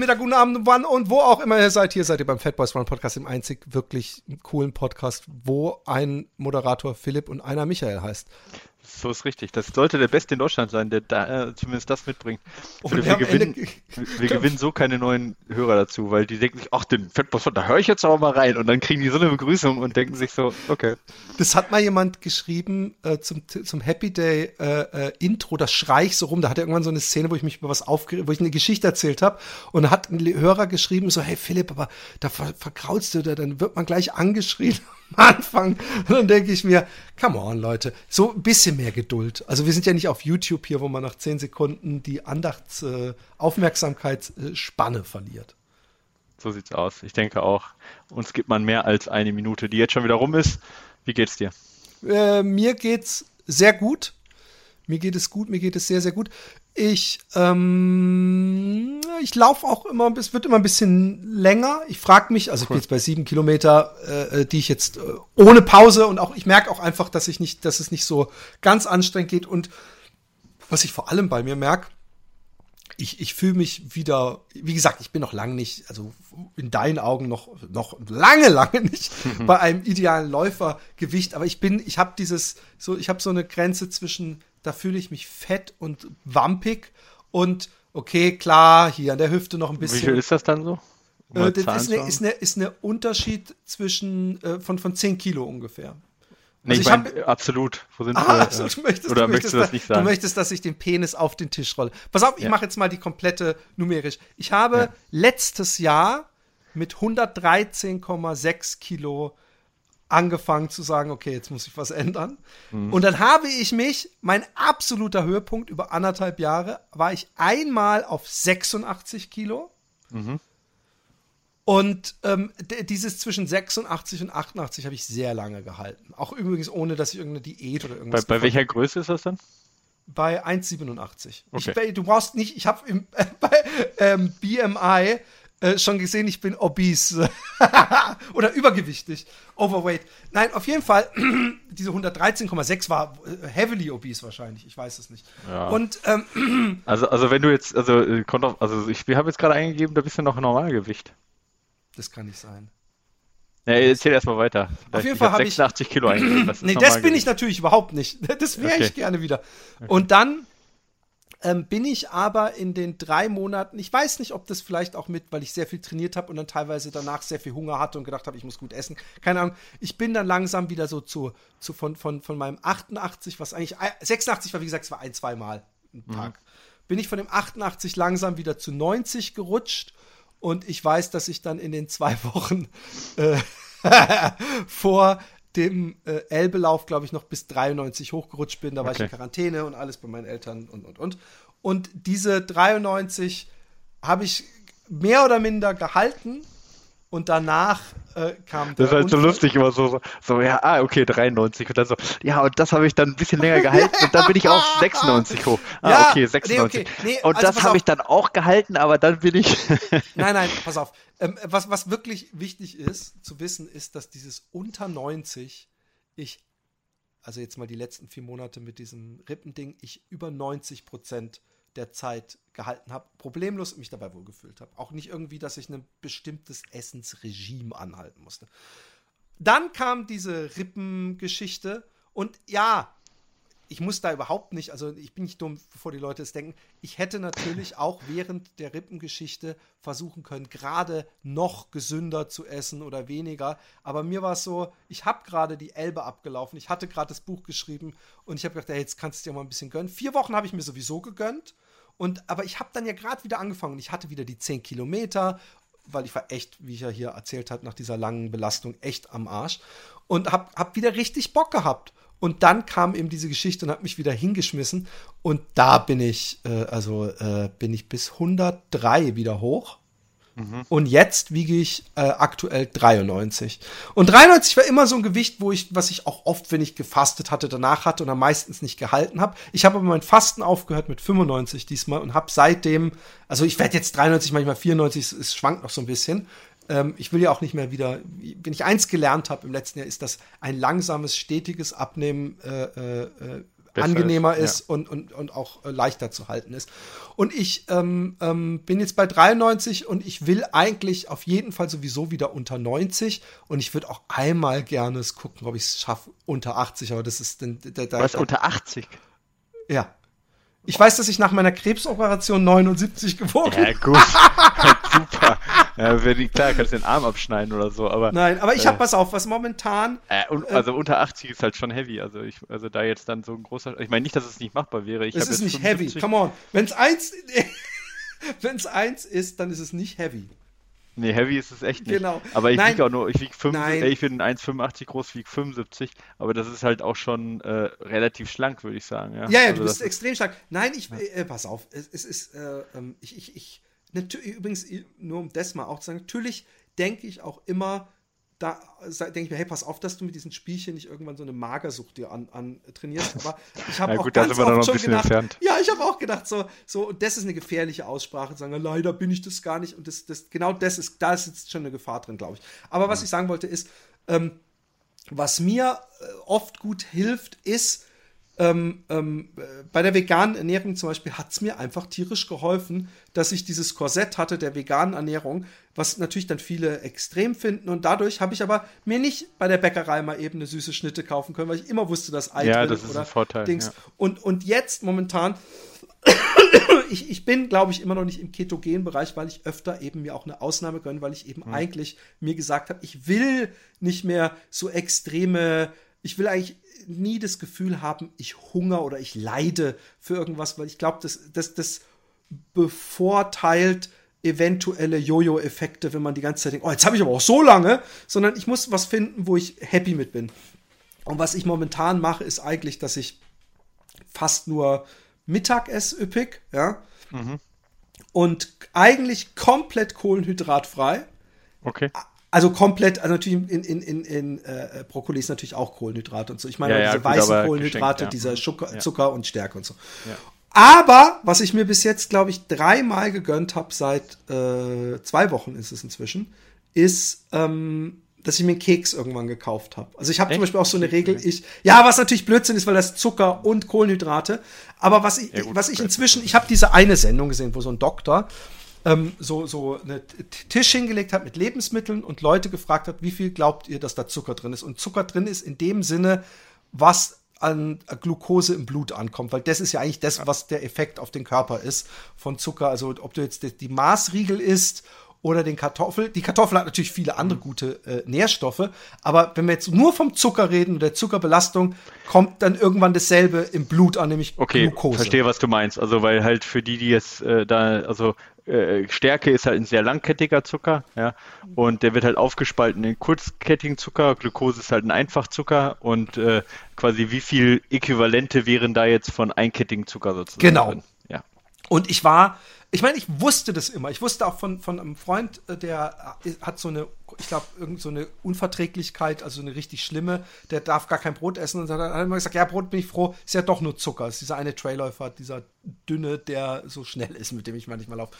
Mittag, guten Abend, wann und wo auch immer ihr seid. Hier seid ihr beim Fat Boys Run Podcast, dem einzig wirklich coolen Podcast, wo ein Moderator Philipp und einer Michael heißt. So ist richtig. Das sollte der Beste in Deutschland sein, der da äh, zumindest das mitbringt. Und wir, wir gewinnen, wir gewinnen so keine neuen Hörer dazu, weil die denken sich, ach, den Fettboss, da höre ich jetzt aber mal rein. Und dann kriegen die so eine Begrüßung und denken sich so, okay. Das hat mal jemand geschrieben äh, zum, zum Happy Day äh, äh, Intro, das schrei ich so rum. Da hat er irgendwann so eine Szene, wo ich mich über was aufgeregt, wo ich eine Geschichte erzählt habe. Und da hat ein Hörer geschrieben, so, hey Philipp, aber da ver verkraulst du da, dann wird man gleich angeschrien Anfang. Und dann denke ich mir, come on, Leute, so ein bisschen mehr Geduld. Also wir sind ja nicht auf YouTube hier, wo man nach zehn Sekunden die Andachts-, äh, Aufmerksamkeitsspanne verliert. So sieht's aus. Ich denke auch, uns gibt man mehr als eine Minute, die jetzt schon wieder rum ist. Wie geht's dir? Äh, mir geht's sehr gut. Mir geht es gut, mir geht es sehr, sehr gut. Ich, ähm, ich laufe auch immer, es wird immer ein bisschen länger. Ich frage mich, also ich bin jetzt bei sieben Kilometer, äh, die ich jetzt äh, ohne Pause und auch, ich merke auch einfach, dass ich nicht, dass es nicht so ganz anstrengend geht. Und was ich vor allem bei mir merke, ich, ich fühle mich wieder, wie gesagt, ich bin noch lange nicht, also in deinen Augen noch, noch lange, lange nicht bei einem idealen Läufergewicht, aber ich bin, ich habe dieses, so, ich habe so eine Grenze zwischen da fühle ich mich fett und wampig und okay, klar, hier an der Hüfte noch ein bisschen. Wie viel ist das dann so? Äh, das ist eine, ist, eine, ist eine Unterschied zwischen äh, von, von 10 Kilo ungefähr. Nee, also ich, ich mein, hab, absolut. Wo sind ah, wir? Also, du möchtest, oder du möchtest, möchtest du das nicht sagen? Du möchtest, dass ich den Penis auf den Tisch rolle. Pass auf, ich ja. mache jetzt mal die komplette numerisch. Ich habe ja. letztes Jahr mit 113,6 Kilo angefangen zu sagen, okay, jetzt muss ich was ändern. Mhm. Und dann habe ich mich, mein absoluter Höhepunkt über anderthalb Jahre, war ich einmal auf 86 Kilo. Mhm. Und ähm, dieses zwischen 86 und 88 habe ich sehr lange gehalten. Auch übrigens ohne, dass ich irgendeine Diät oder irgendwas. Bei, bei welcher Größe ist das dann? Bei 1,87. Okay. du brauchst nicht, ich habe äh, bei ähm, BMI äh, schon gesehen, ich bin obese oder übergewichtig, overweight. Nein, auf jeden Fall, diese 113,6 war äh, heavily obese wahrscheinlich, ich weiß es nicht. Ja. Und ähm, also, also wenn du jetzt, also, äh, also ich habe jetzt gerade eingegeben, da bist du noch Normalgewicht. Das kann nicht sein. Ja, erzähl erstmal weiter. Auf jeden Fall habe ich 86 Kilo eingegeben. Das nee, das bin ich natürlich überhaupt nicht. Das wäre okay. ich gerne wieder. Okay. Und dann ähm, bin ich aber in den drei Monaten, ich weiß nicht, ob das vielleicht auch mit, weil ich sehr viel trainiert habe und dann teilweise danach sehr viel Hunger hatte und gedacht habe, ich muss gut essen. Keine Ahnung. Ich bin dann langsam wieder so zu, zu von, von, von meinem 88, was eigentlich, 86 war, wie gesagt, es war ein, zweimal ein mhm. Tag. Mhm. Bin ich von dem 88 langsam wieder zu 90 gerutscht und ich weiß, dass ich dann in den zwei Wochen äh, vor dem äh, Elbelauf, glaube ich, noch bis 93 hochgerutscht bin. Da war ich in Quarantäne und alles bei meinen Eltern und, und, und. Und diese 93 habe ich mehr oder minder gehalten und danach äh, kam Das ist halt so lustig immer so, so, so, ja, ah, okay, 93 und dann so, ja, und das habe ich dann ein bisschen länger gehalten und dann bin ich auf 96 hoch. Ah, ja, okay, 96. Nee, okay. Nee, und also das habe ich dann auch gehalten, aber dann bin ich. nein, nein, pass auf. Ähm, was, was wirklich wichtig ist zu wissen, ist, dass dieses unter 90 ich, also jetzt mal die letzten vier Monate mit diesem Rippending, ich über 90 Prozent der Zeit gehalten habe, problemlos mich dabei wohlgefühlt habe. Auch nicht irgendwie, dass ich ein bestimmtes Essensregime anhalten musste. Dann kam diese Rippengeschichte und ja, ich muss da überhaupt nicht, also ich bin nicht dumm, bevor die Leute es denken. Ich hätte natürlich auch während der Rippengeschichte versuchen können, gerade noch gesünder zu essen oder weniger. Aber mir war es so, ich habe gerade die Elbe abgelaufen, ich hatte gerade das Buch geschrieben und ich habe gedacht, hey, jetzt kannst du dir mal ein bisschen gönnen. Vier Wochen habe ich mir sowieso gegönnt. Und, aber ich habe dann ja gerade wieder angefangen und ich hatte wieder die 10 Kilometer, weil ich war echt, wie ich ja hier erzählt habe, nach dieser langen Belastung echt am Arsch und habe hab wieder richtig Bock gehabt. Und dann kam eben diese Geschichte und hat mich wieder hingeschmissen. Und da bin ich, äh, also äh, bin ich bis 103 wieder hoch. Mhm. Und jetzt wiege ich äh, aktuell 93. Und 93 war immer so ein Gewicht, wo ich, was ich auch oft, wenn ich gefastet hatte, danach hatte und dann meistens nicht gehalten habe. Ich habe aber mein Fasten aufgehört mit 95 diesmal und habe seitdem, also ich werde jetzt 93, manchmal 94, es, es schwankt noch so ein bisschen. Ähm, ich will ja auch nicht mehr wieder, wenn ich eins gelernt habe im letzten Jahr, ist, dass ein langsames, stetiges Abnehmen äh, äh, äh angenehmer ist, ist ja. und, und, und auch äh, leichter zu halten ist. Und ich ähm, ähm, bin jetzt bei 93 und ich will eigentlich auf jeden Fall sowieso wieder unter 90 und ich würde auch einmal gerne gucken, ob ich es schaffe unter 80, aber das ist dann. Was, unter 80? Ja. Ich weiß, dass ich nach meiner Krebsoperation 79 gewogen habe. Ja, gut. Super. Ja, wenn die, klar, kannst du den Arm abschneiden oder so, aber. Nein, aber ich äh, habe was auf, was momentan. Äh, und, äh, also unter 80 ist halt schon heavy. Also, ich, also da jetzt dann so ein großer. Ich meine nicht, dass es nicht machbar wäre. Ich es ist nicht 75. heavy. Come on. Wenn es eins, wenn's eins ist, dann ist es nicht heavy. Nee, heavy ist es echt nicht. Genau. Aber ich wiege auch nur, ich wiege 75, ich bin 1,85 groß, wiege 75, aber das ist halt auch schon äh, relativ schlank, würde ich sagen. Ja, ja, ja also du bist extrem schlank. Nein, ich, äh, pass auf, es, es ist, äh, ähm, ich, ich, ich, übrigens, nur um das mal auch zu sagen, natürlich denke ich auch immer, da denke ich mir, hey, pass auf, dass du mit diesen Spielchen nicht irgendwann so eine Magersucht dir an, an trainierst. Aber ich habe auch gut, ganz oft schon gedacht, entfernt. ja, ich habe auch gedacht, so, so, und das ist eine gefährliche Aussprache, zu sagen, leider bin ich das gar nicht. Und das, das, genau das ist, da ist jetzt schon eine Gefahr drin, glaube ich. Aber was ich sagen wollte ist, ähm, was mir äh, oft gut hilft, ist, ähm, ähm, bei der veganen Ernährung zum Beispiel hat es mir einfach tierisch geholfen, dass ich dieses Korsett hatte der veganen Ernährung, was natürlich dann viele extrem finden. Und dadurch habe ich aber mir nicht bei der Bäckerei mal eben eine süße Schnitte kaufen können, weil ich immer wusste, dass Ei ja, das ist oder ein Vorteil, Dings. Ja. Und, und jetzt momentan ich, ich bin, glaube ich, immer noch nicht im Ketogen-Bereich, weil ich öfter eben mir auch eine Ausnahme gönne, weil ich eben mhm. eigentlich mir gesagt habe, ich will nicht mehr so extreme, ich will eigentlich nie das Gefühl haben, ich hunger oder ich leide für irgendwas, weil ich glaube, das, das, das bevorteilt eventuelle Jojo-Effekte, wenn man die ganze Zeit denkt, oh, jetzt habe ich aber auch so lange, sondern ich muss was finden, wo ich happy mit bin. Und was ich momentan mache, ist eigentlich, dass ich fast nur Mittag esse üppig, ja. Mhm. Und eigentlich komplett kohlenhydratfrei. Okay. Also komplett, also natürlich in, in, in, in äh, Brokkoli ist natürlich auch Kohlenhydrate und so. Ich meine, ja, ja, diese gut, weißen Kohlenhydrate, ja. dieser Zucker, Zucker, und Stärke und so. Aber, was ich mir bis jetzt, glaube ich, dreimal gegönnt habe, seit äh, zwei Wochen ist es inzwischen, ist, ähm, dass ich mir einen Keks irgendwann gekauft habe. Also ich habe zum Beispiel auch so eine Regel, ich, ja, was natürlich Blödsinn ist, weil das Zucker und Kohlenhydrate, aber was ich, gut, was ich inzwischen, ich habe diese eine Sendung gesehen, wo so ein Doktor ähm, so, so einen Tisch hingelegt hat mit Lebensmitteln und Leute gefragt hat, wie viel glaubt ihr, dass da Zucker drin ist? Und Zucker drin ist in dem Sinne, was an Glucose im Blut ankommt, weil das ist ja eigentlich das, was der Effekt auf den Körper ist von Zucker. Also ob du jetzt die, die Maßriegel isst oder den Kartoffel. Die Kartoffel hat natürlich viele andere mhm. gute äh, Nährstoffe, aber wenn wir jetzt nur vom Zucker reden und der Zuckerbelastung, kommt dann irgendwann dasselbe im Blut an, nämlich okay, Glucose. verstehe, was du meinst. Also weil halt für die, die jetzt äh, da, also äh, Stärke ist halt ein sehr langkettiger Zucker, ja, und der wird halt aufgespalten in kurzkettigen Zucker, Glucose ist halt ein Einfachzucker und äh, quasi wie viel Äquivalente wären da jetzt von einkettigen Zucker sozusagen genau. drin? Ja. Und ich war ich meine, ich wusste das immer. Ich wusste auch von, von einem Freund, äh, der äh, hat so eine, ich glaube, irgend so eine Unverträglichkeit, also eine richtig schlimme, der darf gar kein Brot essen. Und dann hat er immer gesagt, ja, Brot bin ich froh, ist ja doch nur Zucker. Ist dieser eine Trailäufer, dieser dünne, der so schnell ist, mit dem ich manchmal laufe.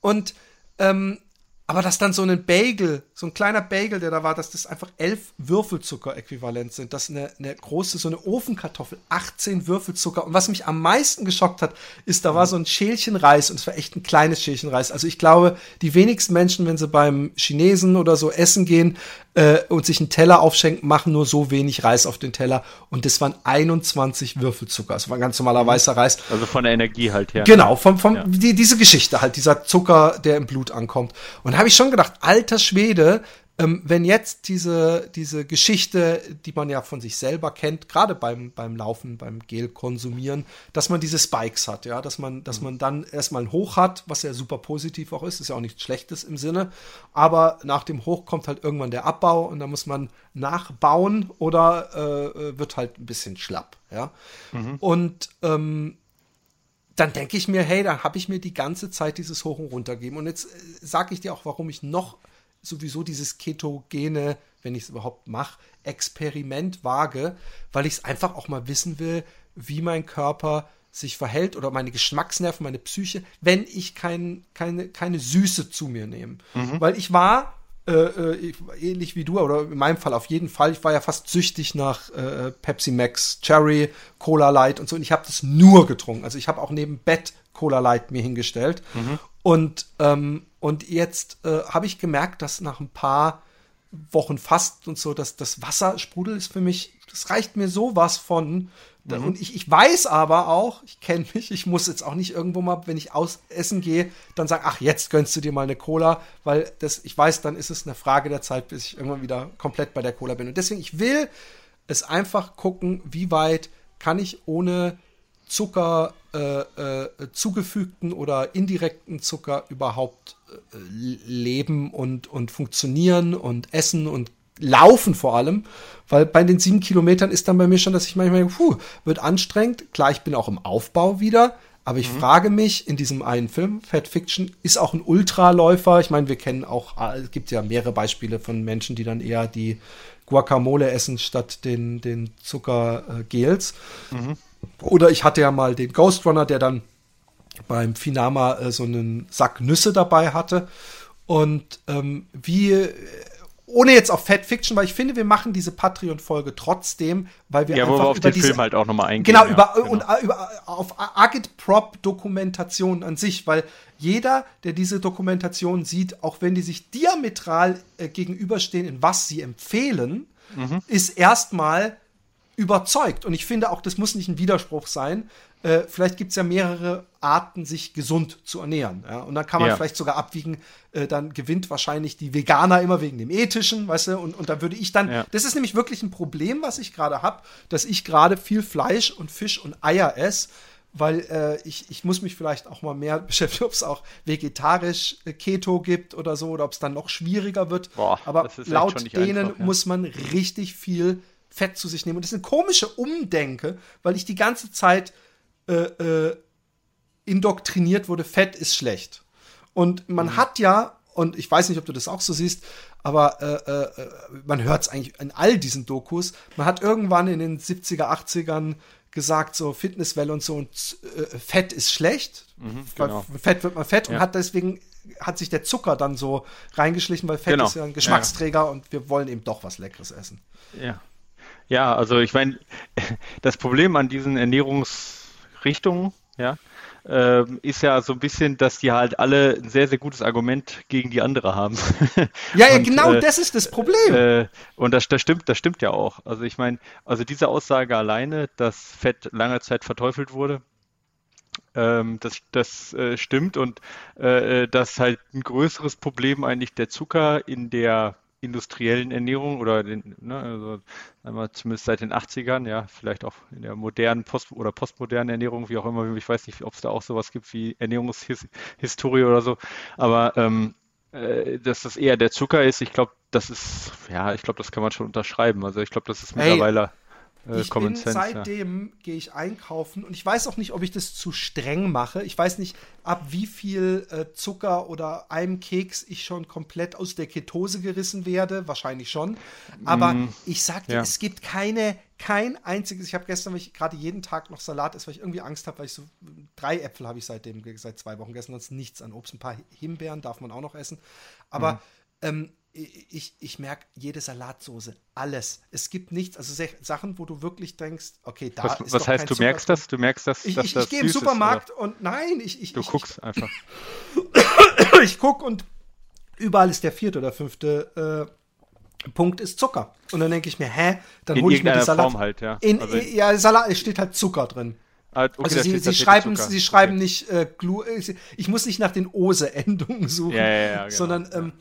Und ähm, aber dass dann so ein Bagel, so ein kleiner Bagel, der da war, dass das einfach elf Würfelzucker-Äquivalent sind. Dass eine, eine große, so eine Ofenkartoffel, 18 Würfelzucker. Und was mich am meisten geschockt hat, ist, da war so ein Schälchen Reis und es war echt ein kleines Schälchen Reis. Also ich glaube, die wenigsten Menschen, wenn sie beim Chinesen oder so essen gehen, äh, und sich einen Teller aufschenken, machen nur so wenig Reis auf den Teller. Und das waren 21 Würfelzucker. Das war ein ganz normaler mhm. weißer Reis. Also von der Energie halt her. Genau, vom, vom, ja. die, diese Geschichte halt, dieser Zucker, der im Blut ankommt. Und da habe ich schon gedacht, alter Schwede, ähm, wenn jetzt diese, diese Geschichte, die man ja von sich selber kennt, gerade beim, beim Laufen, beim Gel konsumieren, dass man diese Spikes hat, ja, dass man, dass mhm. man dann erstmal ein Hoch hat, was ja super positiv auch ist, ist ja auch nichts Schlechtes im Sinne, aber nach dem Hoch kommt halt irgendwann der Abbau und da muss man nachbauen oder äh, äh wird halt ein bisschen schlapp, ja. Mhm. Und ähm, dann denke ich mir, hey, dann habe ich mir die ganze Zeit dieses Hoch und Runter gegeben. Und jetzt äh, sage ich dir auch, warum ich noch sowieso dieses ketogene, wenn ich es überhaupt mache, Experiment wage, weil ich es einfach auch mal wissen will, wie mein Körper sich verhält oder meine Geschmacksnerven, meine Psyche, wenn ich kein, keine, keine Süße zu mir nehme. Mhm. Weil ich war, äh, äh, ähnlich wie du, oder in meinem Fall auf jeden Fall, ich war ja fast süchtig nach äh, Pepsi Max, Cherry, Cola Light und so. Und ich habe das nur getrunken. Also ich habe auch neben Bett Cola Light mir hingestellt. Mhm. Und, ähm, und jetzt äh, habe ich gemerkt, dass nach ein paar Wochen Fast und so, dass das Wassersprudel ist für mich, das reicht mir sowas von. Mhm. Und ich, ich weiß aber auch, ich kenne mich, ich muss jetzt auch nicht irgendwo mal, wenn ich aus essen gehe, dann sagen, ach, jetzt gönnst du dir mal eine Cola, weil das, ich weiß, dann ist es eine Frage der Zeit, bis ich irgendwann wieder komplett bei der Cola bin. Und deswegen, ich will es einfach gucken, wie weit kann ich ohne Zucker äh, äh, zugefügten oder indirekten Zucker überhaupt äh, leben und, und funktionieren und essen und laufen vor allem. Weil bei den sieben Kilometern ist dann bei mir schon, dass ich manchmal, puh, wird anstrengend. Klar, ich bin auch im Aufbau wieder. Aber ich mhm. frage mich in diesem einen Film, Fat Fiction, ist auch ein Ultraläufer. Ich meine, wir kennen auch, ah, es gibt ja mehrere Beispiele von Menschen, die dann eher die Guacamole essen statt den, den Zuckergels. Mhm. Oder ich hatte ja mal den Ghost Runner, der dann beim Finama äh, so einen Sack Nüsse dabei hatte. Und ähm, wie, ohne jetzt auf Fat Fiction, weil ich finde, wir machen diese Patreon-Folge trotzdem, weil wir ja, einfach wo wir auf über den diese, Film halt auch nochmal eingehen. Genau, über, ja, genau. und äh, über, auf Agit-Prop-Dokumentation an sich, weil jeder, der diese Dokumentation sieht, auch wenn die sich diametral äh, gegenüberstehen, in was sie empfehlen, mhm. ist erstmal überzeugt. Und ich finde auch, das muss nicht ein Widerspruch sein. Äh, vielleicht gibt es ja mehrere Arten, sich gesund zu ernähren. Ja? Und dann kann man ja. vielleicht sogar abwiegen, äh, dann gewinnt wahrscheinlich die Veganer immer wegen dem Ethischen, weißt du, und, und da würde ich dann, ja. das ist nämlich wirklich ein Problem, was ich gerade habe, dass ich gerade viel Fleisch und Fisch und Eier esse, weil äh, ich, ich muss mich vielleicht auch mal mehr beschäftigen, ob es auch vegetarisch äh, Keto gibt oder so, oder ob es dann noch schwieriger wird. Boah, Aber laut denen einfach, muss man richtig viel Fett zu sich nehmen. Und das ist eine komische Umdenke, weil ich die ganze Zeit äh, äh, indoktriniert wurde, Fett ist schlecht. Und man mhm. hat ja, und ich weiß nicht, ob du das auch so siehst, aber äh, äh, äh man hört es eigentlich in all diesen Dokus, man hat irgendwann in den 70er, 80ern gesagt, so Fitnesswelle und so, und äh, Fett ist schlecht. Mhm, genau. Fett wird man fett ja. und hat deswegen hat sich der Zucker dann so reingeschlichen, weil Fett genau. ist ja ein Geschmacksträger ja. und wir wollen eben doch was Leckeres essen. Ja. Ja, also ich meine, das Problem an diesen Ernährungsrichtungen, ja, äh, ist ja so ein bisschen, dass die halt alle ein sehr, sehr gutes Argument gegen die andere haben. Ja, ja, und, genau äh, das ist das Problem. Äh, und das, das stimmt, das stimmt ja auch. Also ich meine, also diese Aussage alleine, dass Fett lange Zeit verteufelt wurde, ähm, das, das äh, stimmt und äh, äh, dass halt ein größeres Problem eigentlich der Zucker in der industriellen Ernährung oder den, ne, also einmal zumindest seit den 80ern, ja, vielleicht auch in der modernen Post- oder postmodernen Ernährung, wie auch immer, ich weiß nicht, ob es da auch sowas gibt wie Ernährungshistorie oder so, aber ähm, äh, dass das eher der Zucker ist, ich glaube, das ist, ja, ich glaube, das kann man schon unterschreiben. Also ich glaube, das ist mittlerweile. Äh, ich bin Sense, seitdem ja. gehe ich einkaufen und ich weiß auch nicht, ob ich das zu streng mache. Ich weiß nicht, ab wie viel äh, Zucker oder einem Keks ich schon komplett aus der Ketose gerissen werde. Wahrscheinlich schon. Aber mm, ich sag dir, ja. es gibt keine, kein einziges. Ich habe gestern, weil ich gerade jeden Tag noch Salat esse, weil ich irgendwie Angst habe, weil ich so drei Äpfel habe ich seitdem seit zwei Wochen gegessen, sonst nichts an Obst. Ein paar Himbeeren darf man auch noch essen. Aber mm. ähm, ich, ich merke jede Salatsoße, alles. Es gibt nichts, also Sachen, wo du wirklich denkst, okay, da was, ist Was heißt, du Zucker merkst das? Du merkst das? Ich, dass ich, das ich gehe im Supermarkt ist, und nein, ich. ich du ich, guckst einfach. ich gucke und überall ist der vierte oder fünfte äh, Punkt ist Zucker. Und dann denke ich mir, hä, dann hole ich mir die Salat. Form halt, ja. In, also, ja, Salat, es steht halt Zucker drin. Ah, okay, also sie, sie schreiben, sie schreiben okay. nicht äh, Glu ich muss nicht nach den Ose-Endungen suchen, ja, ja, ja, genau. sondern ähm,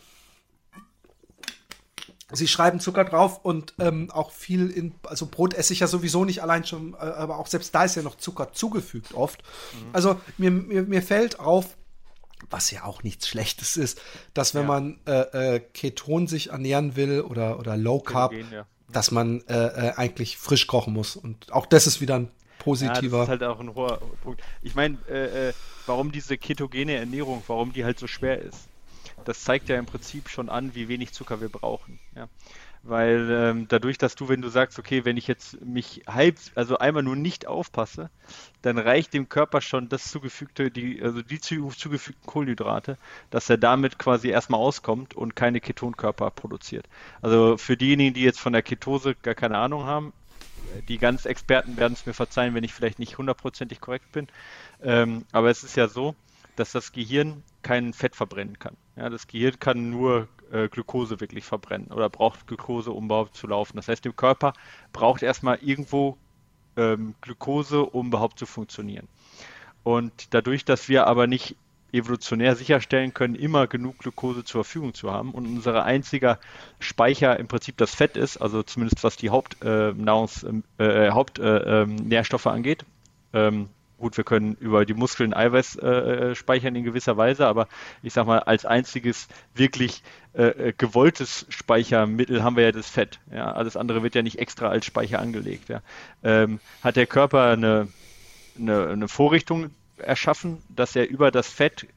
Sie schreiben Zucker drauf und ähm, auch viel in, also Brot esse ich ja sowieso nicht allein schon, äh, aber auch selbst da ist ja noch Zucker zugefügt oft. Mhm. Also mir, mir, mir fällt auf, was ja auch nichts Schlechtes ist, dass wenn ja. man äh, äh, Keton sich ernähren will oder, oder Low Carb, gehen, ja. dass man äh, äh, eigentlich frisch kochen muss. Und auch das ist wieder ein positiver. Ja, das ist halt auch ein hoher Punkt. Ich meine, äh, äh, warum diese ketogene Ernährung, warum die halt so schwer ist, das zeigt ja im Prinzip schon an, wie wenig Zucker wir brauchen. Ja? Weil ähm, dadurch, dass du, wenn du sagst, okay, wenn ich jetzt mich halb, also einmal nur nicht aufpasse, dann reicht dem Körper schon das zugefügte, die, also die zugefügten Kohlenhydrate, dass er damit quasi erstmal auskommt und keine Ketonkörper produziert. Also für diejenigen, die jetzt von der Ketose gar keine Ahnung haben, die ganz Experten werden es mir verzeihen, wenn ich vielleicht nicht hundertprozentig korrekt bin. Ähm, aber es ist ja so, dass das Gehirn kein Fett verbrennen kann. Ja, das Gehirn kann nur äh, Glucose wirklich verbrennen oder braucht Glucose, um überhaupt zu laufen. Das heißt, der Körper braucht erstmal irgendwo ähm, Glucose, um überhaupt zu funktionieren. Und dadurch, dass wir aber nicht evolutionär sicherstellen können, immer genug Glucose zur Verfügung zu haben und unser einziger Speicher im Prinzip das Fett ist, also zumindest was die Hauptnahrungs, äh, äh, Hauptnährstoffe äh, ähm, angeht, ähm, Gut, wir können über die Muskeln Eiweiß äh, äh, speichern in gewisser Weise, aber ich sag mal, als einziges wirklich äh, äh, gewolltes Speichermittel haben wir ja das Fett. Ja, alles andere wird ja nicht extra als Speicher angelegt. Ja. Ähm, hat der Körper eine, eine, eine Vorrichtung erschaffen, dass er über das Fett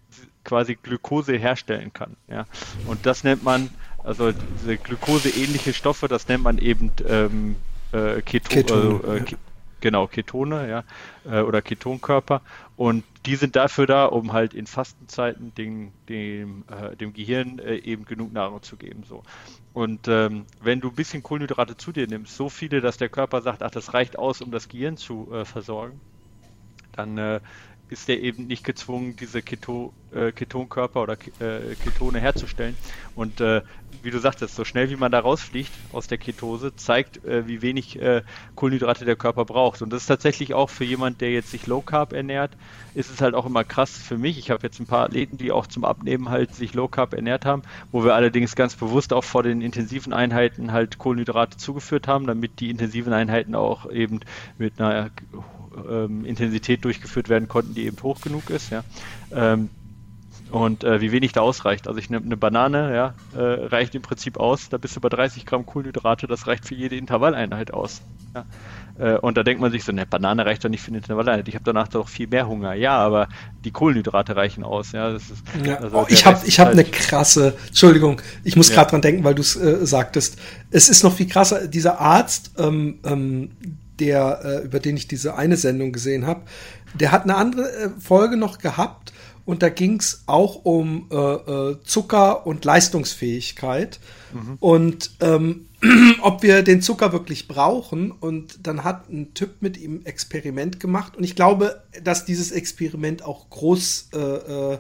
quasi Glukose herstellen kann. Ja. Und das nennt man, also diese Glukose-ähnliche Stoffe, das nennt man eben ähm, äh, Keto, Ketone, also, äh. Genau, Ketone, ja, äh, oder Ketonkörper. Und die sind dafür da, um halt in Fastenzeiten dem, dem, äh, dem Gehirn äh, eben genug Nahrung zu geben. So. Und ähm, wenn du ein bisschen Kohlenhydrate zu dir nimmst, so viele, dass der Körper sagt, ach, das reicht aus, um das Gehirn zu äh, versorgen, dann äh, ist er eben nicht gezwungen, diese Keto, äh, Ketonkörper oder äh, Ketone herzustellen. Und äh, wie du sagtest, so schnell wie man da rausfliegt aus der Ketose, zeigt, äh, wie wenig äh, Kohlenhydrate der Körper braucht. Und das ist tatsächlich auch für jemand, der jetzt sich Low Carb ernährt, ist es halt auch immer krass für mich. Ich habe jetzt ein paar Athleten, die auch zum Abnehmen halt sich Low Carb ernährt haben, wo wir allerdings ganz bewusst auch vor den intensiven Einheiten halt Kohlenhydrate zugeführt haben, damit die intensiven Einheiten auch eben mit einer ähm, Intensität durchgeführt werden konnten, die eben hoch genug ist. Ja. Ähm, und äh, wie wenig da ausreicht. Also ich nehme eine Banane, ja, äh, reicht im Prinzip aus. Da bist du bei 30 Gramm Kohlenhydrate, das reicht für jede Intervalleinheit aus. Ja. Äh, und da denkt man sich so, eine Banane reicht doch nicht für eine Intervalleinheit. Ich habe danach doch viel mehr Hunger. Ja, aber die Kohlenhydrate reichen aus. Ja, ist, ja. Also oh, ich habe ich hab eine krasse, Entschuldigung, ich muss gerade dran denken, weil du es äh, sagtest. Es ist noch viel krasser. Dieser Arzt, ähm, ähm, der, äh, über den ich diese eine Sendung gesehen habe, der hat eine andere äh, Folge noch gehabt und da ging es auch um äh, Zucker und Leistungsfähigkeit mhm. und ähm, ob wir den Zucker wirklich brauchen. Und dann hat ein Typ mit ihm Experiment gemacht und ich glaube, dass dieses Experiment auch groß äh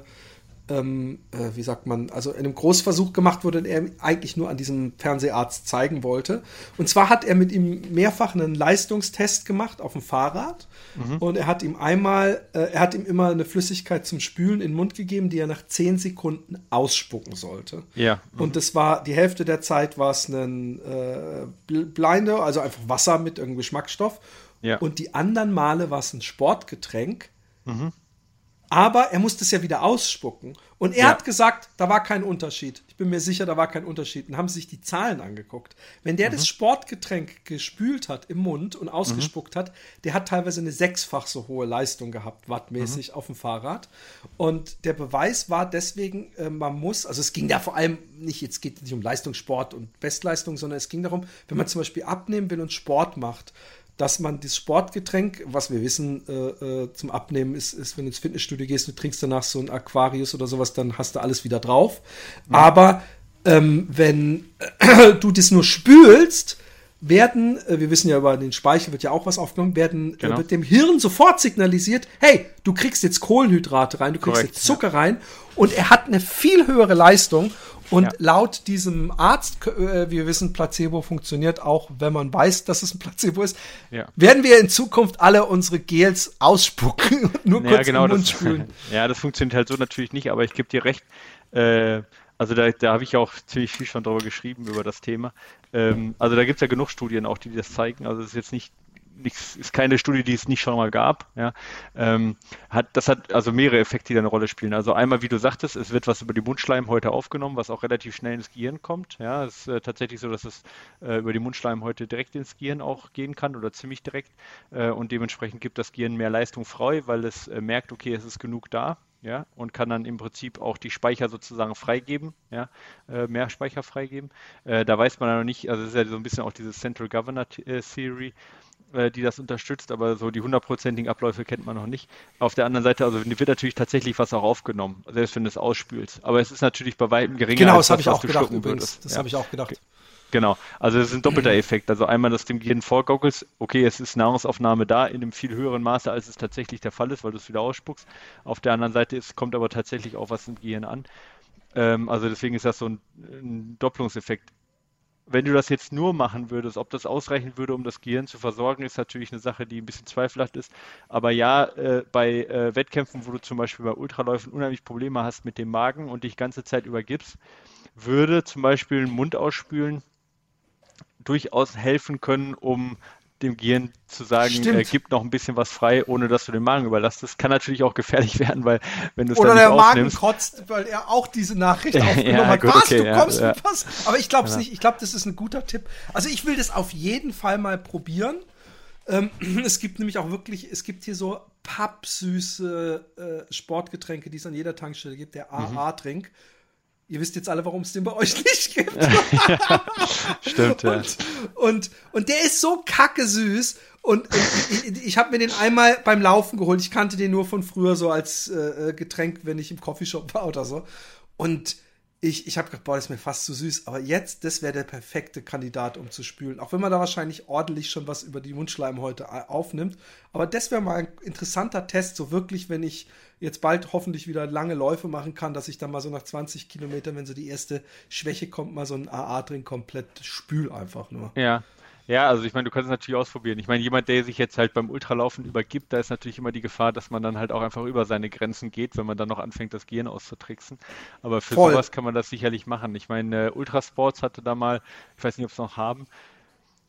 ähm, äh, wie sagt man, also in einem Großversuch gemacht wurde, den er eigentlich nur an diesem Fernseharzt zeigen wollte. Und zwar hat er mit ihm mehrfach einen Leistungstest gemacht auf dem Fahrrad. Mhm. Und er hat ihm einmal, äh, er hat ihm immer eine Flüssigkeit zum Spülen in den Mund gegeben, die er nach zehn Sekunden ausspucken sollte. Ja. Mhm. Und das war, die Hälfte der Zeit war es ein äh, Blinder, also einfach Wasser mit irgendeinem Geschmacksstoff. Ja. Und die anderen Male war es ein Sportgetränk. Mhm aber er musste es ja wieder ausspucken. Und er ja. hat gesagt, da war kein Unterschied. Ich bin mir sicher, da war kein Unterschied. Und haben sich die Zahlen angeguckt. Wenn der mhm. das Sportgetränk gespült hat im Mund und ausgespuckt mhm. hat, der hat teilweise eine sechsfach so hohe Leistung gehabt, wattmäßig mhm. auf dem Fahrrad. Und der Beweis war deswegen, äh, man muss, also es ging da vor allem nicht, jetzt geht es nicht um Leistungssport und Bestleistung, sondern es ging darum, wenn man zum Beispiel abnehmen will und Sport macht, dass man das Sportgetränk, was wir wissen, äh, äh, zum Abnehmen ist, ist, wenn du ins Fitnessstudio gehst, du trinkst danach so ein Aquarius oder sowas, dann hast du alles wieder drauf. Mhm. Aber ähm, wenn äh, du das nur spülst, werden, äh, wir wissen ja über den Speichel wird ja auch was aufgenommen, werden genau. wird dem Hirn sofort signalisiert, hey, du kriegst jetzt Kohlenhydrate rein, du kriegst Korrekt, jetzt Zucker ja. rein und er hat eine viel höhere Leistung und ja. laut diesem Arzt, äh, wir wissen, Placebo funktioniert auch, wenn man weiß, dass es ein Placebo ist, ja. werden wir in Zukunft alle unsere Gels ausspucken und nur ja, kurz genau, im Mund das, spülen. Ja, das funktioniert halt so natürlich nicht, aber ich gebe dir recht. Äh, also da, da habe ich auch ziemlich viel schon darüber geschrieben, über das Thema. Ähm, also da gibt es ja genug Studien auch, die das zeigen. Also es ist jetzt nicht nichts, ist keine Studie, die es nicht schon mal gab. Ja, ähm, hat, das hat also mehrere Effekte, die da eine Rolle spielen. Also einmal, wie du sagtest, es wird was über die Mundschleim heute aufgenommen, was auch relativ schnell ins Gehirn kommt. Ja, es ist äh, tatsächlich so, dass es äh, über die Mundschleim heute direkt ins Gehirn auch gehen kann oder ziemlich direkt äh, und dementsprechend gibt das Gehirn mehr Leistung frei, weil es äh, merkt, okay, es ist genug da ja, und kann dann im Prinzip auch die Speicher sozusagen freigeben, ja, äh, mehr Speicher freigeben. Äh, da weiß man ja noch nicht, also es ist ja so ein bisschen auch diese Central Governor äh, Theory, äh, die das unterstützt, aber so die hundertprozentigen Abläufe kennt man noch nicht. Auf der anderen Seite, also wird natürlich tatsächlich was auch aufgenommen, selbst wenn du es ausspülst. Aber es ist natürlich bei weitem geringer. Genau, das habe ich auch gedacht übrigens. Das ja. habe ich auch gedacht. Genau, also es ist ein doppelter Effekt. Also einmal, dass dem Gehirn vorgaukelt, okay, es ist Nahrungsaufnahme da in einem viel höheren Maße, als es tatsächlich der Fall ist, weil du es wieder ausspuckst. Auf der anderen Seite ist, kommt aber tatsächlich auch was im Gehirn an. Ähm, also deswegen ist das so ein, ein Doppelungseffekt. Wenn du das jetzt nur machen würdest, ob das ausreichen würde, um das Gehirn zu versorgen, ist natürlich eine Sache, die ein bisschen zweifelhaft ist. Aber ja, äh, bei äh, Wettkämpfen, wo du zum Beispiel bei Ultraläufen unheimlich Probleme hast mit dem Magen und dich ganze Zeit übergibst, würde zum Beispiel ein Mund ausspülen durchaus helfen können, um dem Gehirn zu sagen, er gibt noch ein bisschen was frei, ohne dass du den Magen überlastest. Kann natürlich auch gefährlich werden, weil wenn du es Oder der Magen kotzt, weil er auch diese Nachricht aufgenommen ja, hat. Gut, was, okay, du kommst ja, mit was? Aber ich glaube es ja. nicht. Ich glaube, das ist ein guter Tipp. Also ich will das auf jeden Fall mal probieren. Ähm, es gibt nämlich auch wirklich, es gibt hier so pappsüße äh, Sportgetränke, die es an jeder Tankstelle gibt, der AA-Trink. Mhm Ihr wisst jetzt alle, warum es den bei euch nicht gibt. ja, stimmt, ja. Und, und, und, der ist so kacke süß. Und, ich, ich habe mir den einmal beim Laufen geholt. Ich kannte den nur von früher so als äh, Getränk, wenn ich im Coffeeshop war oder so. Und ich, ich habe gedacht, boah, das ist mir fast zu süß. Aber jetzt, das wäre der perfekte Kandidat, um zu spülen. Auch wenn man da wahrscheinlich ordentlich schon was über die Mundschleimhäute aufnimmt. Aber das wäre mal ein interessanter Test, so wirklich, wenn ich jetzt bald hoffentlich wieder lange Läufe machen kann, dass ich dann mal so nach 20 Kilometern, wenn so die erste Schwäche kommt, mal so ein AA-Drink komplett spül einfach nur. Ja. Ja, also ich meine, du kannst es natürlich ausprobieren. Ich meine, jemand, der sich jetzt halt beim Ultralaufen übergibt, da ist natürlich immer die Gefahr, dass man dann halt auch einfach über seine Grenzen geht, wenn man dann noch anfängt, das Gehirn auszutricksen. Aber für Voll. sowas kann man das sicherlich machen. Ich meine, Ultrasports hatte da mal, ich weiß nicht, ob es noch haben,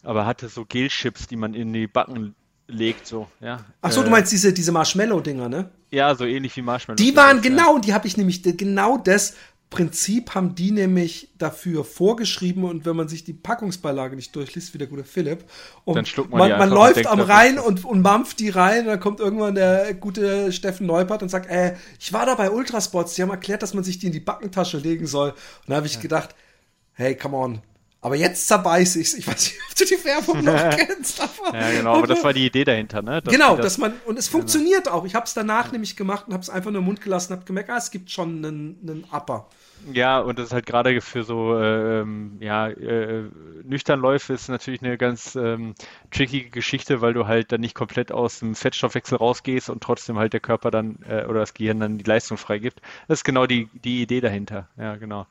aber hatte so Gelchips, die man in die Backen legt, so, ja. Ach so, äh, du meinst diese, diese Marshmallow-Dinger, ne? Ja, so ähnlich wie Marshmallow. Die waren genau, ja. die habe ich nämlich, genau das Prinzip haben die nämlich dafür vorgeschrieben und wenn man sich die Packungsbeilage nicht durchliest, wie der gute Philipp, und dann schluckt man, man, man läuft am Rhein und, und mampft die rein und dann kommt irgendwann der gute Steffen Neupert und sagt, äh, ich war da bei Ultrasports, die haben erklärt, dass man sich die in die Backentasche legen soll. Und da habe ich ja. gedacht, hey, come on, aber jetzt zerbeiß ich's. Ich weiß nicht, ob du die Werbung noch kennst. Aber, ja, genau, aber das war die Idee dahinter, ne? Dass genau, das, dass man, und es genau. funktioniert auch. Ich habe es danach nämlich gemacht und habe es einfach nur im Mund gelassen, habe gemerkt, ah, es gibt schon einen, einen Upper. Ja, und das ist halt gerade für so ähm, ja, äh, Nüchternläufe ist natürlich eine ganz ähm, tricky Geschichte, weil du halt dann nicht komplett aus dem Fettstoffwechsel rausgehst und trotzdem halt der Körper dann äh, oder das Gehirn dann die Leistung freigibt. Das ist genau die, die Idee dahinter. Ja, genau.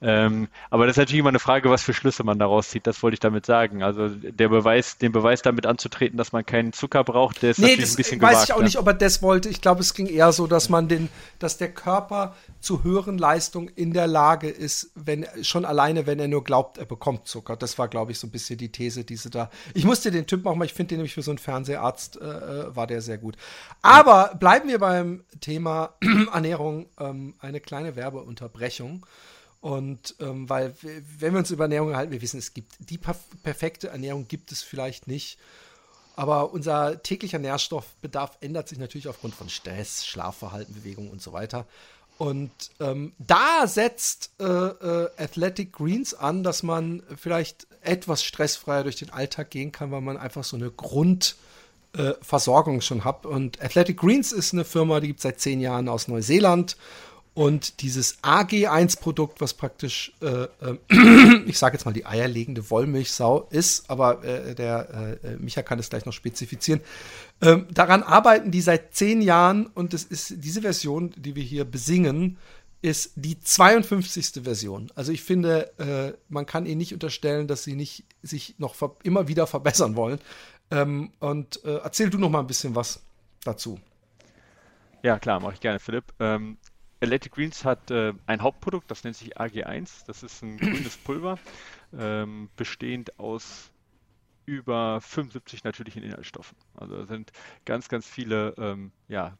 Ähm, aber das ist natürlich immer eine Frage, was für Schlüsse man daraus zieht. Das wollte ich damit sagen. Also der Beweis, den Beweis damit anzutreten, dass man keinen Zucker braucht, der ist nee, natürlich ein bisschen gewagt. Weiß ich auch nicht, ob er das wollte. Ich glaube, es ging eher so, dass man den, dass der Körper zu höheren Leistungen in der Lage ist, wenn schon alleine, wenn er nur glaubt, er bekommt Zucker. Das war, glaube ich, so ein bisschen die These, diese da. Ich musste den Typ auch mal, ich finde den nämlich für so einen Fernseharzt äh, äh, war der sehr gut. Aber bleiben wir beim Thema Ernährung, ähm, eine kleine Werbeunterbrechung. Und ähm, weil, wenn wir uns über Ernährung halten, wir wissen, es gibt die perfekte Ernährung gibt es vielleicht nicht. Aber unser täglicher Nährstoffbedarf ändert sich natürlich aufgrund von Stress, Schlafverhalten, Bewegung und so weiter. Und ähm, da setzt äh, äh, Athletic Greens an, dass man vielleicht etwas stressfreier durch den Alltag gehen kann, weil man einfach so eine Grundversorgung äh, schon hat. Und Athletic Greens ist eine Firma, die gibt es seit zehn Jahren aus Neuseeland und dieses AG1-Produkt, was praktisch, äh, äh, ich sage jetzt mal die eierlegende Wollmilchsau ist, aber äh, der äh, Micha kann es gleich noch spezifizieren. Ähm, daran arbeiten die seit zehn Jahren und es ist diese Version, die wir hier besingen, ist die 52. Version. Also ich finde, äh, man kann ihnen nicht unterstellen, dass sie nicht sich noch immer wieder verbessern wollen. Ähm, und äh, erzähl du noch mal ein bisschen was dazu. Ja, klar, mache ich gerne, Philipp. Ähm, Athletic Greens hat äh, ein Hauptprodukt, das nennt sich AG1. Das ist ein grünes Pulver, ähm, bestehend aus über 75 natürlichen Inhaltsstoffen. Also da sind ganz, ganz viele ähm, ja,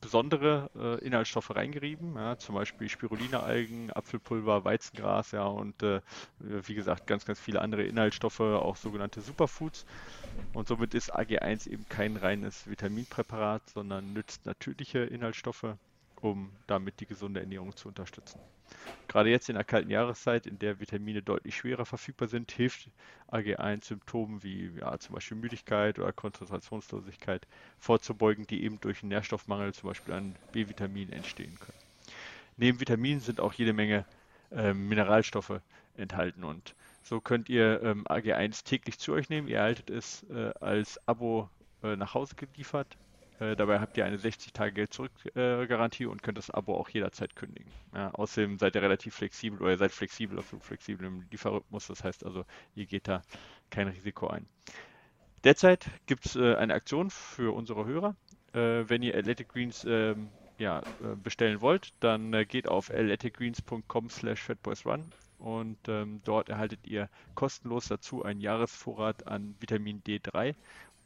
besondere äh, Inhaltsstoffe reingerieben, ja, zum Beispiel Spirulina-Algen, Apfelpulver, Weizengras, ja, und äh, wie gesagt, ganz, ganz viele andere Inhaltsstoffe, auch sogenannte Superfoods. Und somit ist AG1 eben kein reines Vitaminpräparat, sondern nützt natürliche Inhaltsstoffe, um damit die gesunde Ernährung zu unterstützen. Gerade jetzt in der kalten Jahreszeit, in der Vitamine deutlich schwerer verfügbar sind, hilft AG1 Symptomen wie ja, zum Beispiel Müdigkeit oder Konzentrationslosigkeit vorzubeugen, die eben durch einen Nährstoffmangel, zum Beispiel an B-Vitaminen, entstehen können. Neben Vitaminen sind auch jede Menge äh, Mineralstoffe enthalten und so könnt ihr ähm, AG1 täglich zu euch nehmen. Ihr erhaltet es äh, als Abo äh, nach Hause geliefert äh, dabei habt ihr eine 60-Tage-Geld-Zurück-Garantie und könnt das Abo auch jederzeit kündigen. Ja, außerdem seid ihr relativ flexibel oder ihr seid flexibel, absolut flexibel im Lieferrhythmus. Das heißt also, ihr geht da kein Risiko ein. Derzeit gibt es äh, eine Aktion für unsere Hörer. Äh, wenn ihr Athletic Greens ähm, ja, äh, bestellen wollt, dann äh, geht auf athleticgreens.com slash fatboysrun und ähm, dort erhaltet ihr kostenlos dazu einen Jahresvorrat an Vitamin D3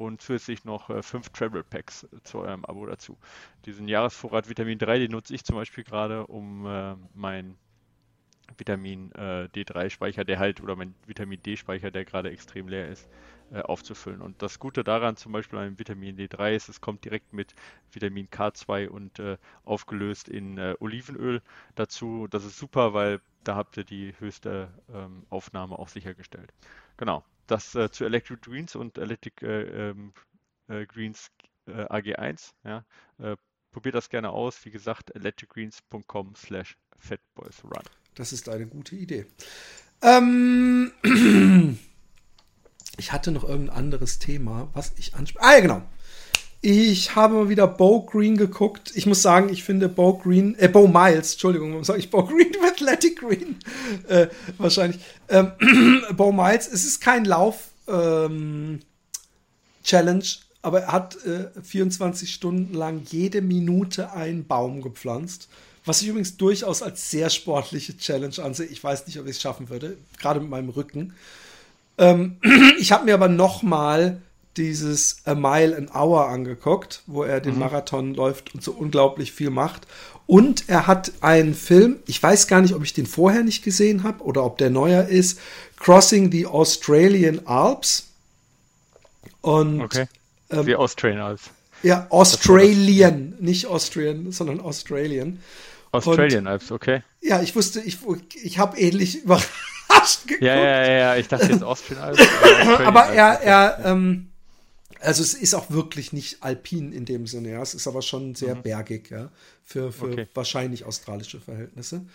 und zusätzlich noch äh, fünf Travel Packs zu eurem Abo dazu. Diesen Jahresvorrat Vitamin 3, den nutze ich zum Beispiel gerade, um äh, mein Vitamin äh, D3-Speicher, der halt, oder mein Vitamin D-Speicher, der gerade extrem leer ist, äh, aufzufüllen. Und das Gute daran zum Beispiel an Vitamin D3 ist, es kommt direkt mit Vitamin K2 und äh, aufgelöst in äh, Olivenöl dazu. Das ist super, weil da habt ihr die höchste ähm, Aufnahme auch sichergestellt. Genau das äh, zu Electric Greens und Electric äh, ähm, äh, Greens äh, AG1. Ja. Äh, probiert das gerne aus. Wie gesagt, electricgreens.com slash fatboysrun. Das ist eine gute Idee. Ähm, ich hatte noch irgendein anderes Thema, was ich anspreche. Ah, ja, genau. Ich habe mal wieder Bo Green geguckt. Ich muss sagen, ich finde Bo Green, äh, Bo Miles, Entschuldigung, warum sage ich Bo Green, Athletic Green, äh, wahrscheinlich. Ähm, Bo Miles, es ist kein Lauf, ähm, aber er hat äh, 24 Stunden lang jede Minute einen Baum gepflanzt. Was ich übrigens durchaus als sehr sportliche Challenge ansehe. Ich weiß nicht, ob ich es schaffen würde, gerade mit meinem Rücken. Ähm, ich habe mir aber noch mal dieses A Mile an Hour angeguckt, wo er den mhm. Marathon läuft und so unglaublich viel macht. Und er hat einen Film, ich weiß gar nicht, ob ich den vorher nicht gesehen habe oder ob der neuer ist, Crossing the Australian Alps. Und okay. ähm, die Australian Alps. Ja, Australian, nicht Austrian, sondern Australian. Australian Alps, okay. Ja, ich wusste, ich, ich habe ähnlich überrascht geguckt. Ja, ja, ja, ich dachte jetzt Austrian Alps. Aber er, er, ähm, also es ist auch wirklich nicht alpin in dem Sinne, ja. Es ist aber schon sehr mhm. bergig, ja, für, für okay. wahrscheinlich australische Verhältnisse.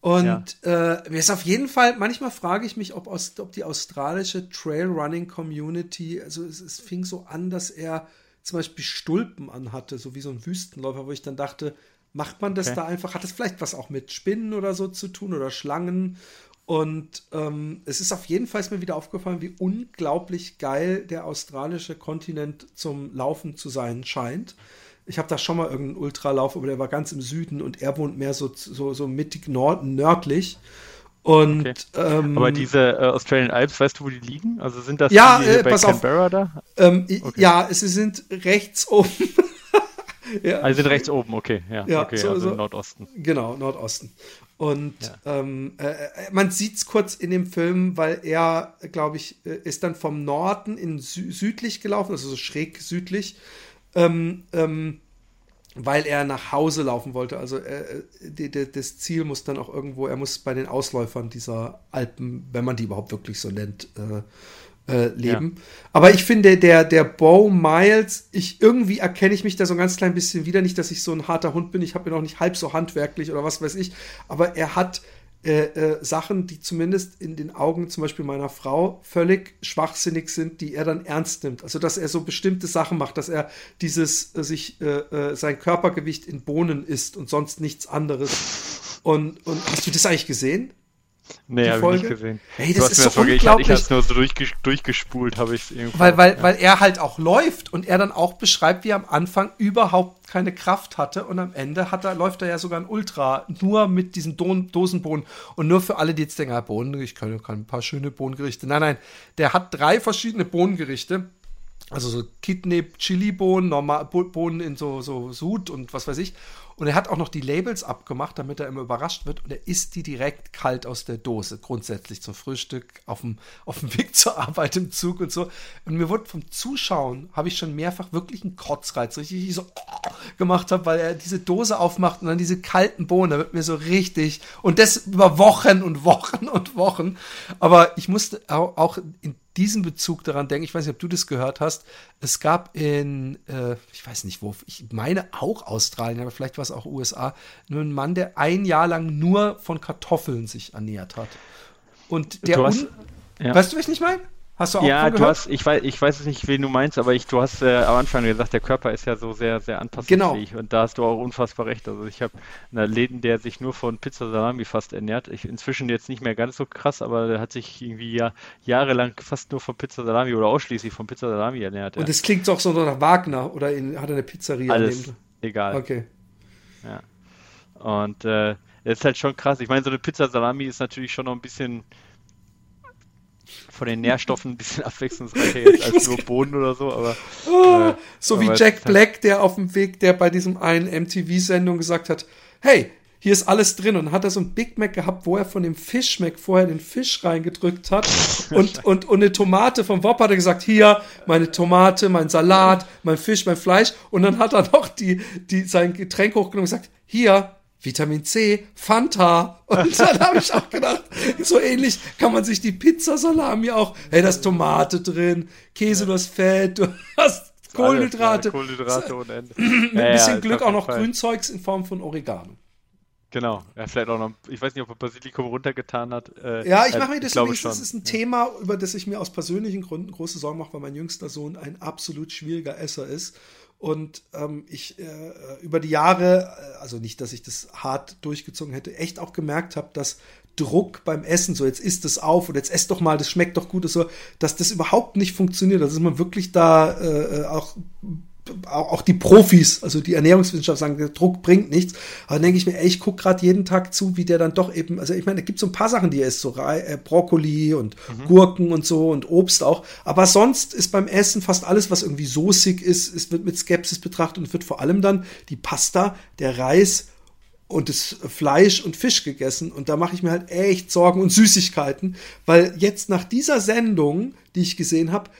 Und ja. äh, ist auf jeden Fall, manchmal frage ich mich, ob, aus, ob die australische Trailrunning-Community, also es, es, fing so an, dass er zum Beispiel Stulpen anhatte, so wie so ein Wüstenläufer, wo ich dann dachte, macht man das okay. da einfach, hat das vielleicht was auch mit Spinnen oder so zu tun oder Schlangen und ähm, es ist auf jeden Fall mir wieder aufgefallen, wie unglaublich geil der australische Kontinent zum Laufen zu sein scheint. Ich habe da schon mal irgendeinen Ultralauf, aber der war ganz im Süden und er wohnt mehr so, so, so mittig nord nördlich. Und, okay. ähm, aber diese äh, Australian Alps, weißt du, wo die liegen? Also sind das ja, die, äh, bei Canberra auf, da? Ähm, okay. Ja, sie sind rechts oben. ja. Also sind rechts oben, okay. Ja, ja okay, so, also so, Nordosten. Genau, Nordosten. Und ja. ähm, äh, äh man sieht es kurz in dem Film, weil er, glaube ich, äh, ist dann vom Norden in sü südlich gelaufen, also so schräg südlich, ähm, ähm, weil er nach Hause laufen wollte. Also äh, die, die, das Ziel muss dann auch irgendwo, er muss bei den Ausläufern dieser Alpen, wenn man die überhaupt wirklich so nennt, äh, äh, leben. Ja. Aber ich finde, der, der Bo Miles, ich irgendwie erkenne ich mich da so ein ganz klein bisschen wieder. Nicht, dass ich so ein harter Hund bin, ich habe ja noch nicht halb so handwerklich oder was weiß ich, aber er hat äh, äh, Sachen, die zumindest in den Augen zum Beispiel meiner Frau völlig schwachsinnig sind, die er dann ernst nimmt. Also dass er so bestimmte Sachen macht, dass er dieses äh, sich äh, äh, sein Körpergewicht in Bohnen isst und sonst nichts anderes. Und, und hast du das eigentlich gesehen? Nee, habe ich nicht gesehen. Hey, das ist so unglaublich. Ich, ich habe es nur so durchges durchgespult, habe ich es irgendwo. Weil, weil, ja. weil er halt auch läuft und er dann auch beschreibt, wie er am Anfang überhaupt keine Kraft hatte und am Ende hat er, läuft er ja sogar ein Ultra, nur mit diesen Do Dosenbohnen und nur für alle, die jetzt denken, ah, Bohnen, ich kann, kann ein paar schöne Bohnengerichte. Nein, nein, der hat drei verschiedene Bohnengerichte also so Kidney, Chili-Bohnen, Bohnen in so, so Sud und was weiß ich. Und er hat auch noch die Labels abgemacht, damit er immer überrascht wird. Und er isst die direkt kalt aus der Dose, grundsätzlich zum Frühstück, auf dem, auf dem Weg zur Arbeit im Zug und so. Und mir wurde vom Zuschauen, habe ich schon mehrfach wirklich einen Kotzreiz, richtig so gemacht habe, weil er diese Dose aufmacht und dann diese kalten Bohnen, da wird mir so richtig, und das über Wochen und Wochen und Wochen. Aber ich musste auch in diesem Bezug daran denken, ich weiß nicht, ob du das gehört hast, es gab in, äh, ich weiß nicht wo, ich meine auch Australien, aber vielleicht war es auch USA, nur einen Mann, der ein Jahr lang nur von Kartoffeln sich ernährt hat. Und der, hast, ja. weißt du, was ich nicht meine? Hast du auch Ja, du hast, ich weiß, ich weiß nicht, wen du meinst, aber ich, du hast äh, am Anfang gesagt, der Körper ist ja so sehr, sehr anpassungsfähig genau. und da hast du auch unfassbar recht. Also ich habe einen Läden, der sich nur von Pizza Salami fast ernährt. Ich, inzwischen jetzt nicht mehr ganz so krass, aber der hat sich irgendwie ja, jahrelang fast nur von Pizza Salami oder ausschließlich von Pizza Salami ernährt. Ja. Und es klingt doch so nach Wagner oder in, hat er eine Pizzeria? Alles egal. Okay. Ja. Und äh, das ist halt schon krass. Ich meine, so eine Pizza Salami ist natürlich schon noch ein bisschen von den Nährstoffen ein bisschen abwechslungsreicher jetzt als nur Bohnen oder so, aber. Oh, äh, so aber wie Jack Black, der auf dem Weg, der bei diesem einen MTV-Sendung gesagt hat, hey, hier ist alles drin und dann hat er so ein Big Mac gehabt, wo er von dem Fish Mac vorher den Fisch reingedrückt hat und, und, und eine Tomate vom Wop hat er gesagt, hier, meine Tomate, mein Salat, mein Fisch, mein Fleisch und dann hat er noch die, die, sein Getränk hochgenommen und gesagt, hier, Vitamin C, Fanta. Und dann habe ich auch gedacht, so ähnlich kann man sich die Pizza-Salami auch, hey, da ist Tomate drin, Käse, du hast Fett, du hast Kohlenhydrate. Kohlenhydrate ohne Ende. Mit ein bisschen ja, Glück auch noch Fall. Grünzeugs in Form von Oregano. Genau, ja, vielleicht auch noch, ich weiß nicht, ob er Basilikum runtergetan hat. Äh, ja, ich mache mir das übrigens, das ist ein Thema, über das ich mir aus persönlichen Gründen große Sorgen mache, weil mein jüngster Sohn ein absolut schwieriger Esser ist. Und ähm, ich äh, über die Jahre, äh, also nicht, dass ich das hart durchgezogen hätte, echt auch gemerkt habe, dass Druck beim Essen, so jetzt isst es auf und jetzt esst doch mal, das schmeckt doch gut, so, dass das überhaupt nicht funktioniert. Also, dass man wirklich da äh, äh auch auch die Profis, also die Ernährungswissenschaft sagen, der Druck bringt nichts. Aber dann denke ich mir, ey, ich gucke gerade jeden Tag zu, wie der dann doch eben, also ich meine, da gibt so ein paar Sachen, die er isst, so äh, Brokkoli und mhm. Gurken und so und Obst auch. Aber sonst ist beim Essen fast alles, was irgendwie soßig ist, es wird mit Skepsis betrachtet und wird vor allem dann die Pasta, der Reis und das Fleisch und Fisch gegessen. Und da mache ich mir halt echt Sorgen und Süßigkeiten, weil jetzt nach dieser Sendung, die ich gesehen habe,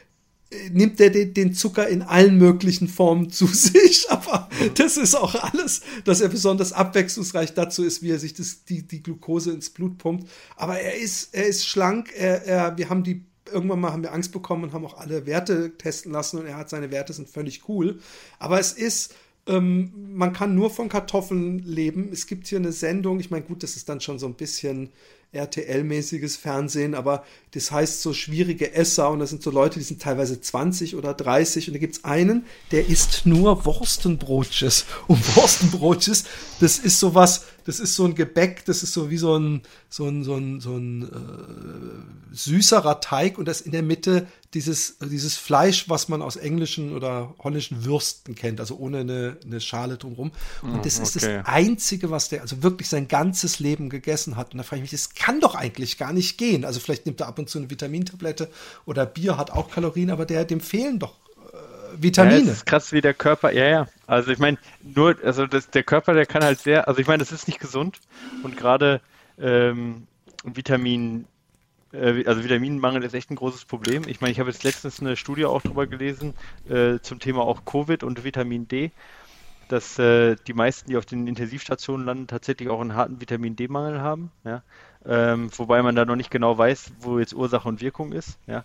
nimmt er den Zucker in allen möglichen Formen zu sich, aber das ist auch alles, dass er besonders abwechslungsreich dazu ist, wie er sich das, die, die Glucose ins Blut pumpt. Aber er ist, er ist schlank, er, er, wir haben die, irgendwann mal haben wir Angst bekommen und haben auch alle Werte testen lassen und er hat seine Werte sind völlig cool. Aber es ist, ähm, man kann nur von Kartoffeln leben. Es gibt hier eine Sendung, ich meine, gut, das ist dann schon so ein bisschen RTL-mäßiges Fernsehen, aber das heißt so schwierige Esser und das sind so Leute, die sind teilweise 20 oder 30 und da gibt es einen, der isst nur Wurstenbrotches. Und Wurstenbrotches, das ist sowas, das ist so ein Gebäck, das ist so wie so ein, so ein, so ein, so ein äh, süßerer Teig und das in der Mitte dieses, dieses Fleisch, was man aus englischen oder holländischen Würsten kennt, also ohne eine, eine Schale drumherum. Und das okay. ist das Einzige, was der also wirklich sein ganzes Leben gegessen hat. Und da frage ich mich, das kann doch eigentlich gar nicht gehen. Also vielleicht nimmt er ab und zu eine Vitamintablette oder Bier hat auch Kalorien, aber der, dem fehlen doch Vitamine. Ja, das ist krass, wie der Körper, ja, ja. Also ich meine, nur, also das, der Körper, der kann halt sehr, also ich meine, das ist nicht gesund und gerade ähm, Vitamin, äh, also Vitaminmangel ist echt ein großes Problem. Ich meine, ich habe jetzt letztens eine Studie auch drüber gelesen äh, zum Thema auch Covid und Vitamin D, dass äh, die meisten, die auf den Intensivstationen landen, tatsächlich auch einen harten Vitamin D-Mangel haben. Ja? Ähm, wobei man da noch nicht genau weiß, wo jetzt Ursache und Wirkung ist. Ja?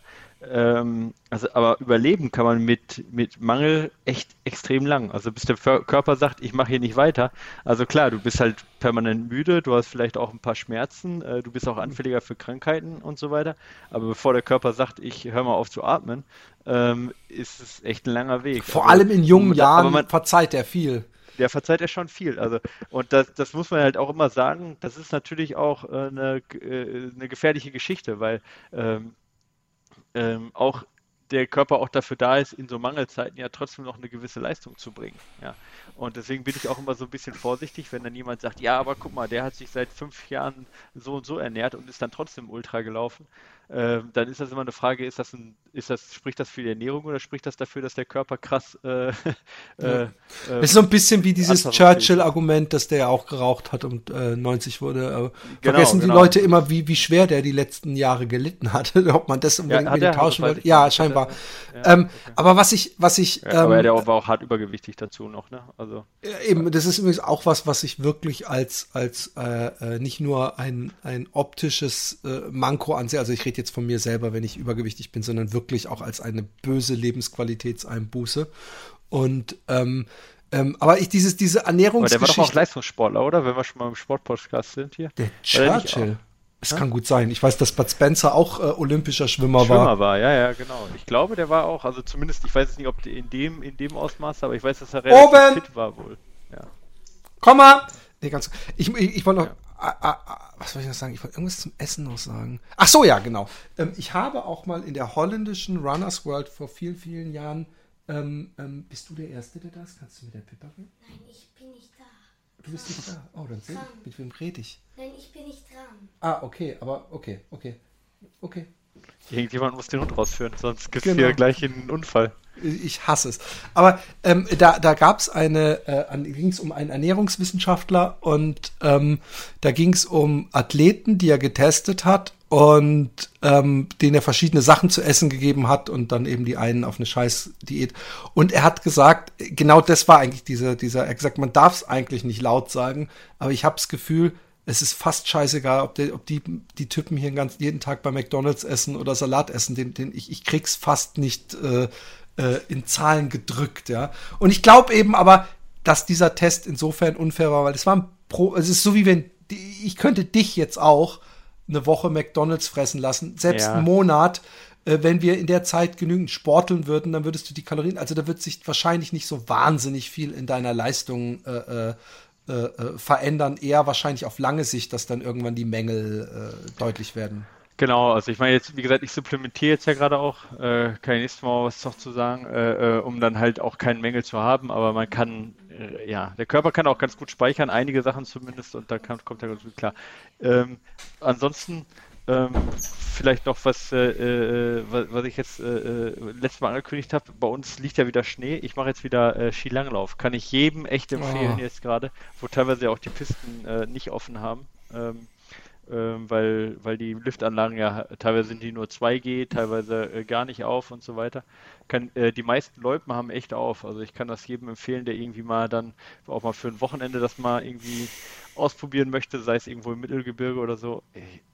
Ähm, also, aber überleben kann man mit, mit Mangel echt extrem lang. Also bis der Körper sagt, ich mache hier nicht weiter. Also klar, du bist halt permanent müde, du hast vielleicht auch ein paar Schmerzen, äh, du bist auch anfälliger für Krankheiten und so weiter. Aber bevor der Körper sagt, ich höre mal auf zu atmen, ähm, ist es echt ein langer Weg. Vor aber, allem in jungen Jahren man, verzeiht er viel. Der verzeiht ja schon viel. Also, und das, das muss man halt auch immer sagen, das ist natürlich auch äh, eine, äh, eine gefährliche Geschichte, weil ähm, ähm, auch der Körper auch dafür da ist, in so Mangelzeiten ja trotzdem noch eine gewisse Leistung zu bringen. Ja. Und deswegen bin ich auch immer so ein bisschen vorsichtig, wenn dann jemand sagt, ja, aber guck mal, der hat sich seit fünf Jahren so und so ernährt und ist dann trotzdem Ultra gelaufen. Ähm, dann ist das immer eine Frage, ist das ein, ist das, spricht das für die Ernährung oder spricht das dafür, dass der Körper krass äh, äh, äh, ist so ein bisschen wie dieses Churchill-Argument, dass der ja auch geraucht hat und äh, 90 wurde. Genau, vergessen genau. die Leute immer, wie, wie schwer der die letzten Jahre gelitten hat, ob man das unbedingt ja, tauschen will. Ja, scheinbar. Ja, ähm, okay. Aber was ich, was ich. Ja, aber ähm, der war auch hart übergewichtig dazu noch, ne? Also. Eben, das ist übrigens auch was, was ich wirklich als, als äh, äh nicht nur ein, ein optisches äh, Manko ansehe. Also ich rede jetzt von mir selber, wenn ich übergewichtig bin, sondern wirklich auch als eine böse Lebensqualitätseinbuße. Und ähm, ähm, aber ich dieses diese Ernährungsgeschichte. Aber der war doch auch Leistungssportler, oder? Wenn wir schon mal im Sportpodcast sind hier. Der Churchill. Es ja? kann gut sein. Ich weiß, dass Bud Spencer auch äh, olympischer Schwimmer, Schwimmer war. Schwimmer war, ja, ja, genau. Ich glaube, der war auch, also zumindest, ich weiß nicht, ob in dem, in dem Ausmaß, aber ich weiß, dass er relativ Oben! fit war wohl. Ja. Komm mal! Nee, ganz, ich, ich, ich wollte noch, ja. Ah, ah, ah, was soll ich noch sagen? Ich wollte irgendwas zum Essen noch sagen. Ach so, ja, genau. Ähm, ich habe auch mal in der holländischen Runners World vor vielen, vielen Jahren. Ähm, ähm, bist du der Erste, der da ist? Kannst du mir der Pippa reden? Nein, ich bin nicht da. Du bist nicht da. Oh, dann seh, mit wem rede ich? Nein, ich bin nicht dran. Ah, okay, aber okay, okay. Okay. Irgendjemand muss den Hund rausführen, sonst gibt es genau. hier gleich einen Unfall. Ich hasse es. Aber ähm, da, da gab es eine, äh, ging es um einen Ernährungswissenschaftler und ähm, da ging es um Athleten, die er getestet hat und ähm, denen er verschiedene Sachen zu essen gegeben hat und dann eben die einen auf eine Scheißdiät. Und er hat gesagt, genau das war eigentlich dieser, dieser, er gesagt, man darf es eigentlich nicht laut sagen, aber ich habe das Gefühl, es ist fast scheißegal, ob, die, ob die, die Typen hier ganz, jeden Tag bei McDonalds essen oder Salat essen, den, den ich, ich krieg's fast nicht äh, äh, in Zahlen gedrückt, ja. Und ich glaube eben aber, dass dieser Test insofern unfair war, weil es war ein Pro, es ist so wie wenn, ich könnte dich jetzt auch eine Woche McDonalds fressen lassen, selbst ja. einen Monat, äh, wenn wir in der Zeit genügend sporteln würden, dann würdest du die Kalorien, also da wird sich wahrscheinlich nicht so wahnsinnig viel in deiner Leistung äh, äh, äh, äh, verändern, eher wahrscheinlich auf lange Sicht, dass dann irgendwann die Mängel äh, deutlich werden. Genau, also ich meine jetzt, wie gesagt, ich supplementiere jetzt ja gerade auch, äh, kann ich nächstes Mal was noch zu sagen, äh, äh, um dann halt auch keinen Mängel zu haben, aber man kann, äh, ja, der Körper kann auch ganz gut speichern, einige Sachen zumindest, und da kann, kommt er ganz gut klar. Ähm, ansonsten ähm, vielleicht noch was, äh, äh, was, ich jetzt letztes Mal angekündigt habe. Bei uns liegt ja wieder Schnee. Ich mache jetzt wieder Skilanglauf. Kann ich jedem echt empfehlen oh. jetzt gerade, wo teilweise auch die Pisten nicht offen haben. Ähm, weil, weil die Liftanlagen ja teilweise sind die nur 2G, teilweise äh, gar nicht auf und so weiter. Kann, äh, die meisten Loipen haben echt auf. Also ich kann das jedem empfehlen, der irgendwie mal dann auch mal für ein Wochenende das mal irgendwie ausprobieren möchte, sei es irgendwo im Mittelgebirge oder so.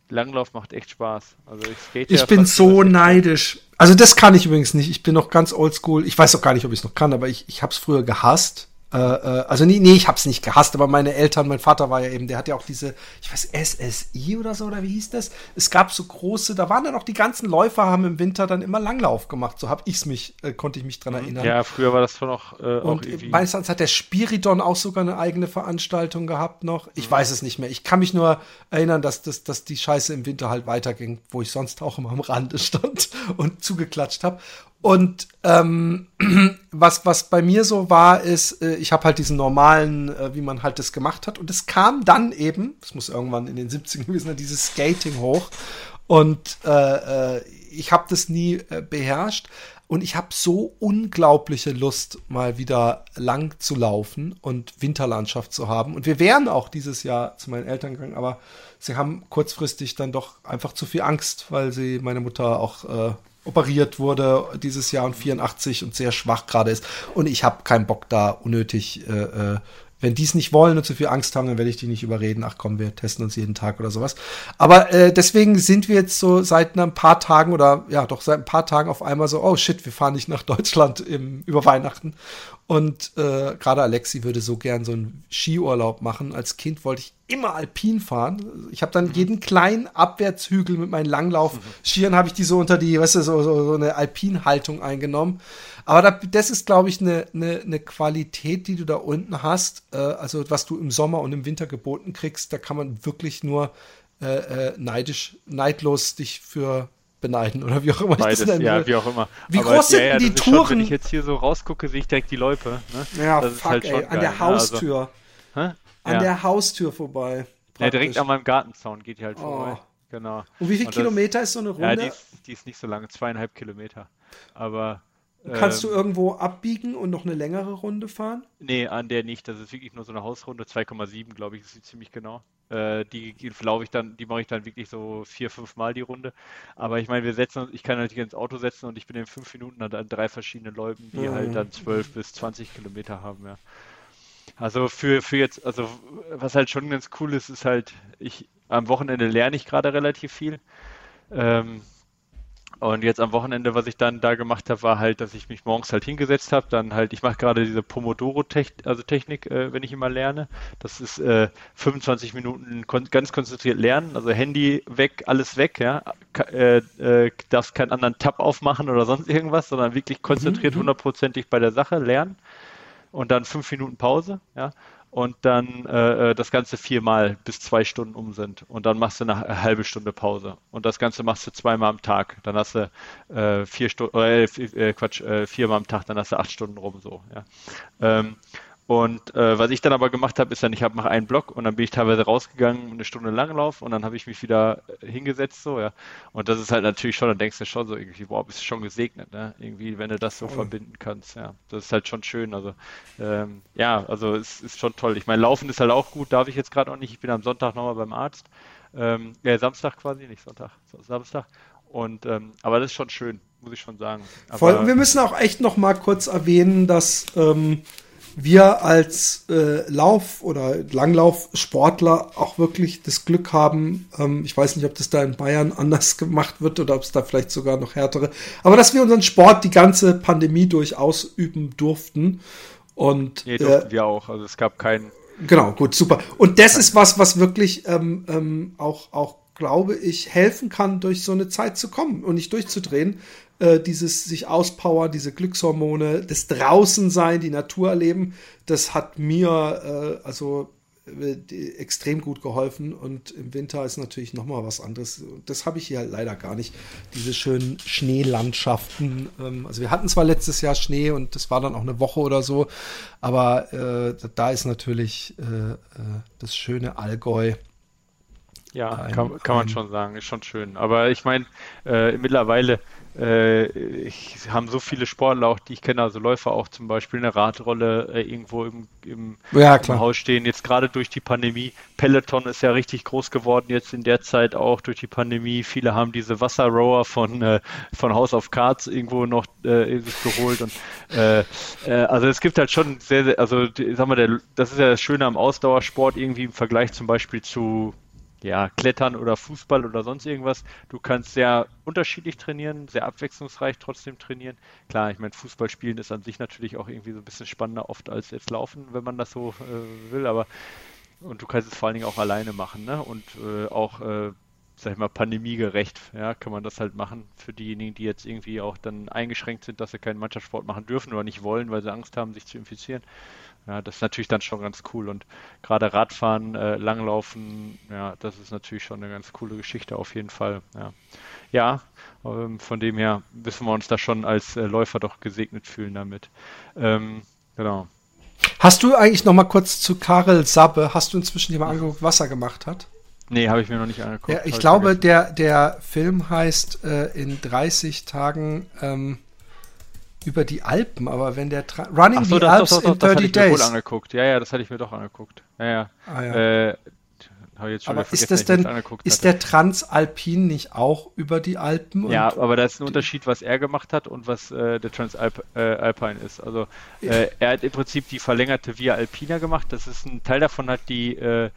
Langlauf macht echt Spaß. Also ich skate Ich ja bin so neidisch. Also das kann ich übrigens nicht. Ich bin noch ganz oldschool. Ich weiß auch gar nicht, ob ich es noch kann, aber ich, ich habe es früher gehasst. Äh, äh, also nee, nee, ich hab's nicht gehasst, aber meine Eltern, mein Vater war ja eben, der hat ja auch diese, ich weiß, SSI oder so, oder wie hieß das? Es gab so große, da waren dann auch die ganzen Läufer, haben im Winter dann immer Langlauf gemacht. So hab ich's mich, äh, konnte ich mich dran mhm. erinnern. Ja, früher war das schon auch, äh, Und auch irgendwie. meistens hat der Spiridon auch sogar eine eigene Veranstaltung gehabt noch. Ich mhm. weiß es nicht mehr. Ich kann mich nur erinnern, dass, dass, dass die Scheiße im Winter halt weiterging, wo ich sonst auch immer am Rande stand und zugeklatscht habe. Und ähm, was, was bei mir so war, ist, äh, ich habe halt diesen normalen, äh, wie man halt das gemacht hat. Und es kam dann eben, es muss irgendwann in den 70ern gewesen sein, dieses Skating hoch. Und äh, äh, ich habe das nie äh, beherrscht. Und ich habe so unglaubliche Lust, mal wieder lang zu laufen und Winterlandschaft zu haben. Und wir wären auch dieses Jahr zu meinen Eltern gegangen, aber sie haben kurzfristig dann doch einfach zu viel Angst, weil sie meine Mutter auch äh, operiert wurde dieses Jahr und 84 und sehr schwach gerade ist. Und ich habe keinen Bock da unnötig, äh, äh, wenn die es nicht wollen und zu viel Angst haben, dann werde ich die nicht überreden. Ach komm, wir testen uns jeden Tag oder sowas. Aber äh, deswegen sind wir jetzt so seit ein paar Tagen oder ja doch seit ein paar Tagen auf einmal so, oh shit, wir fahren nicht nach Deutschland im, über Weihnachten. Und äh, gerade Alexi würde so gern so einen Skiurlaub machen. Als Kind wollte ich immer alpin fahren. Ich habe dann mhm. jeden kleinen Abwärtshügel mit meinen Langlauf-Skiern habe ich die so unter die, weißt du, so, so, so eine Alpinhaltung eingenommen. Aber da, das ist, glaube ich, eine, eine, eine Qualität, die du da unten hast. Äh, also was du im Sommer und im Winter geboten kriegst, da kann man wirklich nur äh, äh, neidisch, neidlos dich für beneiden oder wie auch immer Beides, ich das nenne. Ja, wie auch immer. Wie Aber groß sind ja, ja, die Touren? Schon, wenn ich jetzt hier so rausgucke, sehe ich direkt die Loipe. Ne? Ja, das fuck, halt ey, an der Haustür. Also, an ja. der Haustür vorbei. Ja, direkt an meinem Gartenzaun geht die halt oh. vorbei. Genau. Und wie viele Kilometer ist so eine Runde? Ja, die ist, die ist nicht so lange, zweieinhalb Kilometer. Aber Kannst ähm, du irgendwo abbiegen und noch eine längere Runde fahren? Nee, an der nicht. Das ist wirklich nur so eine Hausrunde, 2,7, glaube ich, ist sie ziemlich genau. Äh, die laufe ich dann, die mache ich dann wirklich so vier, fünf Mal die Runde. Aber ich meine, wir setzen ich kann halt ins Auto setzen und ich bin in fünf Minuten an drei verschiedenen Läufen, die mhm. halt dann 12 bis 20 Kilometer haben, ja. Also für, für jetzt, also was halt schon ganz cool ist, ist halt, ich am Wochenende lerne ich gerade relativ viel. Ähm, und jetzt am Wochenende, was ich dann da gemacht habe, war halt, dass ich mich morgens halt hingesetzt habe. Dann halt, ich mache gerade diese Pomodoro-Technik, also Technik, äh, wenn ich immer lerne. Das ist äh, 25 Minuten kon ganz konzentriert lernen, also Handy weg, alles weg, ja. Äh, äh, darfst keinen anderen Tab aufmachen oder sonst irgendwas, sondern wirklich konzentriert mhm, mhm. hundertprozentig bei der Sache lernen. Und dann fünf Minuten Pause, ja und dann äh, äh, das Ganze viermal bis zwei Stunden um sind. Und dann machst du eine halbe Stunde Pause. Und das Ganze machst du zweimal am Tag. Dann hast du äh, vier Stunden, äh, äh, Quatsch, äh, viermal am Tag, dann hast du acht Stunden rum so. Ja. Ähm, und äh, was ich dann aber gemacht habe, ist dann, ich habe nach einen Block und dann bin ich teilweise rausgegangen, eine Stunde Langlauf und dann habe ich mich wieder äh, hingesetzt, so, ja. Und das ist halt natürlich schon, dann denkst du schon so irgendwie, boah, bist du schon gesegnet, ne? Irgendwie, wenn du das so oh. verbinden kannst, ja. Das ist halt schon schön. Also, ähm, ja, also es ist schon toll. Ich meine, Laufen ist halt auch gut, darf ich jetzt gerade auch nicht. Ich bin am Sonntag nochmal beim Arzt. Ähm, ja, Samstag quasi, nicht Sonntag, Samstag. Und ähm, aber das ist schon schön, muss ich schon sagen. Aber, Voll, wir müssen auch echt noch mal kurz erwähnen, dass ähm, wir als äh, Lauf- oder Langlaufsportler auch wirklich das Glück haben, ähm, ich weiß nicht, ob das da in Bayern anders gemacht wird oder ob es da vielleicht sogar noch härtere, aber dass wir unseren Sport die ganze Pandemie durchaus üben durften. Und, nee, durften äh, wir auch. Also es gab keinen. Genau, gut, super. Und das ist was, was wirklich ähm, ähm, auch, auch, glaube ich, helfen kann, durch so eine Zeit zu kommen und nicht durchzudrehen, äh, dieses sich auspowern, diese Glückshormone, das Draußensein, die Natur erleben, das hat mir äh, also äh, extrem gut geholfen und im Winter ist natürlich noch mal was anderes. Das habe ich hier halt leider gar nicht. Diese schönen Schneelandschaften. Ähm, also wir hatten zwar letztes Jahr Schnee und das war dann auch eine Woche oder so, aber äh, da ist natürlich das schöne Allgäu. Ja, ein, kann, kann man schon sagen, ist schon schön. Aber ich meine, äh, mittlerweile äh, ich, haben so viele Sportler auch, die ich kenne, also Läufer auch zum Beispiel eine Radrolle äh, irgendwo im, im, ja, im, Haus stehen. Jetzt gerade durch die Pandemie. Peloton ist ja richtig groß geworden jetzt in der Zeit auch durch die Pandemie. Viele haben diese Wasserrower von, äh, von House of Cards irgendwo noch äh, sich geholt. Und, äh, also es gibt halt schon sehr, sehr also sag mal, der, das ist ja das Schöne am Ausdauersport irgendwie im Vergleich zum Beispiel zu ja, Klettern oder Fußball oder sonst irgendwas. Du kannst sehr unterschiedlich trainieren, sehr abwechslungsreich trotzdem trainieren. Klar, ich meine, Fußball spielen ist an sich natürlich auch irgendwie so ein bisschen spannender oft als jetzt Laufen, wenn man das so äh, will, aber und du kannst es vor allen Dingen auch alleine machen, ne? Und äh, auch, äh, sag ich mal, pandemiegerecht, ja, kann man das halt machen für diejenigen, die jetzt irgendwie auch dann eingeschränkt sind, dass sie keinen Mannschaftssport machen dürfen oder nicht wollen, weil sie Angst haben, sich zu infizieren. Ja, das ist natürlich dann schon ganz cool. Und gerade Radfahren, äh, Langlaufen, ja, das ist natürlich schon eine ganz coole Geschichte auf jeden Fall. Ja, ja ähm, von dem her müssen wir uns da schon als äh, Läufer doch gesegnet fühlen damit. Ähm, genau. Hast du eigentlich noch mal kurz zu Karel Sabbe, hast du inzwischen dir mal angeguckt, was er gemacht hat? Nee, habe ich mir noch nicht angeguckt. Ja, ich glaube, der, der Film heißt äh, in 30 Tagen ähm, über die Alpen, aber wenn der Tra Running so, the das, Alps das, das, in 30 Days. Wohl angeguckt. Ja, ja, das hatte ich mir doch angeguckt. Ja, ja. Ah, ja. Äh, aber ist das denn, ist der Transalpin nicht auch über die Alpen? Ja, aber da ist ein Unterschied, was er gemacht hat und was äh, der Transalpine äh, ist. Also äh, er hat im Prinzip die verlängerte Via Alpina gemacht. Das ist ein Teil davon hat die äh,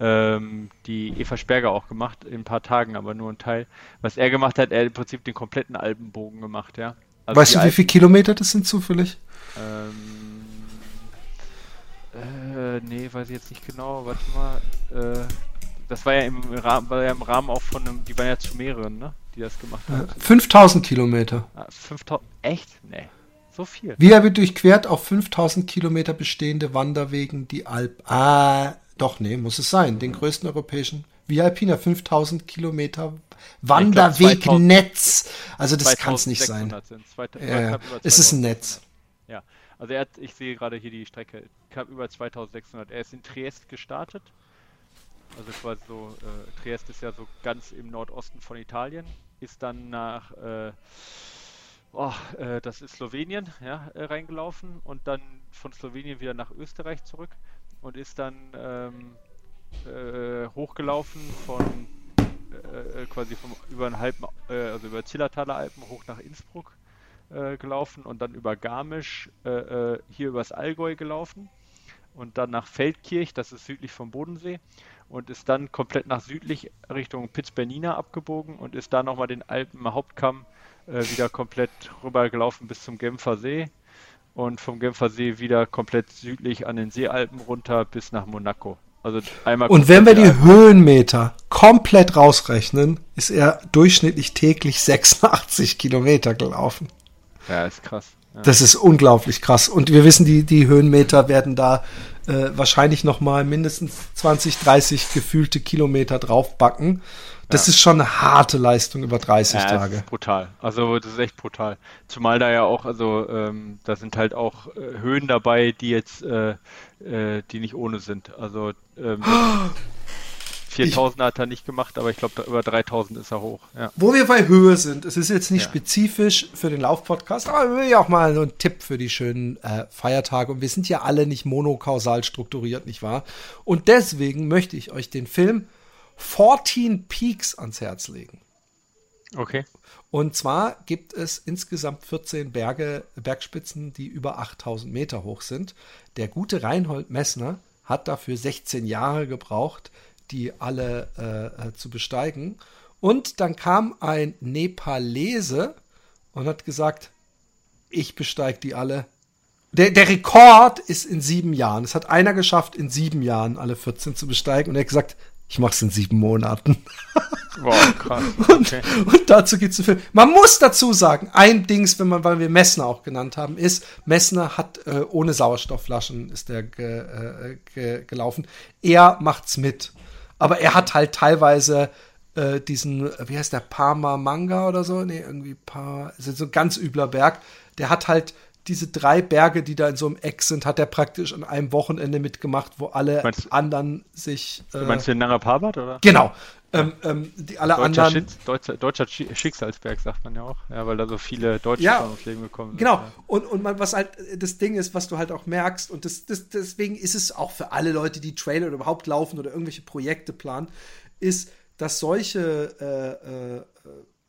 ähm, die Eva Sperger auch gemacht in ein paar Tagen, aber nur ein Teil. Was er gemacht hat, er hat im Prinzip den kompletten Alpenbogen gemacht, ja. Also weißt du, wie viele Kilometer das sind zufällig? Ähm, äh, nee, weiß ich jetzt nicht genau, warte mal. Äh, das war ja im Rahmen, war ja im Rahmen auch von einem, die waren ja zu mehreren, ne? Die das gemacht haben. 5000 Kilometer. Ah, 5000, echt? Nee. So viel. Via durchquert auf 5000 Kilometer bestehende Wanderwegen die Alp. Ah, doch, nee, muss es sein. Den größten europäischen Via Alpina, 5000 Kilometer Wanderwegnetz. Also das kann es nicht sein. Ja, es ist ein Netz. Ja, also er hat, ich sehe gerade hier die Strecke, knapp über 2600. Er ist in Triest gestartet. Also quasi so, äh, Triest ist ja so ganz im Nordosten von Italien, ist dann nach, äh, oh, äh, das ist Slowenien, ja, äh, reingelaufen und dann von Slowenien wieder nach Österreich zurück und ist dann ähm, äh, hochgelaufen von äh, quasi vom, über einen halben, äh, also über Zillertaler Alpen hoch nach Innsbruck äh, gelaufen und dann über Garmisch äh, äh, hier übers Allgäu gelaufen und dann nach Feldkirch, das ist südlich vom Bodensee und ist dann komplett nach südlich Richtung Pitzbernina abgebogen und ist da nochmal den Alpen-Hauptkamm wieder komplett rübergelaufen bis zum Genfer See und vom Genfer See wieder komplett südlich an den Seealpen runter bis nach Monaco. Also einmal Und wenn wir die Höhenmeter komplett rausrechnen, ist er durchschnittlich täglich 86 Kilometer gelaufen. Ja, ist krass. Ja. Das ist unglaublich krass. Und wir wissen, die, die Höhenmeter werden da äh, wahrscheinlich noch mal mindestens 20, 30 gefühlte Kilometer draufbacken. Das ja. ist schon eine harte Leistung über 30 ja, Tage. Das ist brutal. Also das ist echt brutal. Zumal da ja auch, also ähm, da sind halt auch äh, Höhen dabei, die jetzt, äh, äh, die nicht ohne sind. Also ähm, 4000 hat er nicht gemacht, aber ich glaube, über 3000 ist er hoch. Ja. Wo wir bei Höhe sind, es ist jetzt nicht spezifisch für den Laufpodcast, aber wir will ja auch mal so einen Tipp für die schönen äh, Feiertage. Und wir sind ja alle nicht monokausal strukturiert, nicht wahr? Und deswegen möchte ich euch den Film 14 Peaks ans Herz legen. Okay. Und zwar gibt es insgesamt 14 Berge, Bergspitzen, die über 8000 Meter hoch sind. Der gute Reinhold Messner hat dafür 16 Jahre gebraucht, die alle äh, äh, zu besteigen. Und dann kam ein Nepalese und hat gesagt, ich besteige die alle. Der, der Rekord ist in sieben Jahren. Es hat einer geschafft, in sieben Jahren alle 14 zu besteigen. Und er hat gesagt, ich mache es in sieben Monaten. Wow, krass. Okay. Und, und, dazu gibt es einen Film. Man muss dazu sagen, ein Dings, wenn man, weil wir Messner auch genannt haben, ist, Messner hat äh, ohne Sauerstoffflaschen ist der ge, äh, ge, gelaufen. Er macht's mit. Aber er hat halt teilweise äh, diesen, wie heißt der, Parma Manga oder so? Nee, irgendwie Parma, ist so ein ganz übler Berg. Der hat halt diese drei Berge, die da in so einem Eck sind, hat er praktisch an einem Wochenende mitgemacht, wo alle meinst, anderen sich. Äh, meinst du den Nanga Parbat, oder? Genau. Ähm, ähm, die alle deutscher anderen. Schiz, deutscher, deutscher, Schicksalsberg sagt man ja auch, ja, weil da so viele Deutsche ja, ums Leben gekommen sind. Genau. Ja. Und, und man, was halt das Ding ist, was du halt auch merkst, und das, das, deswegen ist es auch für alle Leute, die Trailer oder überhaupt laufen oder irgendwelche Projekte planen, ist, dass solche äh, äh,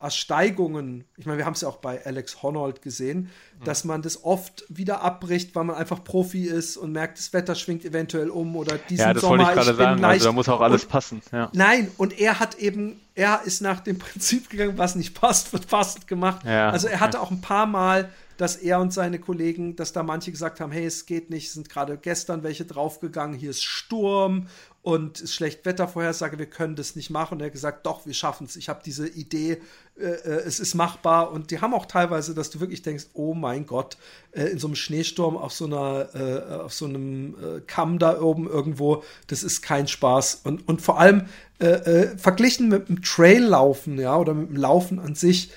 Ersteigungen, ich meine, wir haben es ja auch bei Alex Honnold gesehen, mhm. dass man das oft wieder abbricht, weil man einfach Profi ist und merkt, das Wetter schwingt eventuell um oder diesen ja, das Sommer. Wollte ich gerade sagen, leicht. also da muss auch alles und, passen. Ja. Nein, und er hat eben, er ist nach dem Prinzip gegangen, was nicht passt, wird passend gemacht. Ja, also er hatte ja. auch ein paar Mal dass er und seine Kollegen, dass da manche gesagt haben, hey, es geht nicht, sind gerade gestern welche draufgegangen, hier ist Sturm und ist schlecht Wettervorhersage, wir können das nicht machen. Und er hat gesagt, doch, wir schaffen es. Ich habe diese Idee, äh, äh, es ist machbar. Und die haben auch teilweise, dass du wirklich denkst, oh mein Gott, äh, in so einem Schneesturm auf so einer, äh, auf so einem äh, Kamm da oben irgendwo, das ist kein Spaß. Und, und vor allem äh, verglichen mit dem Traillaufen, ja, oder mit dem Laufen an sich,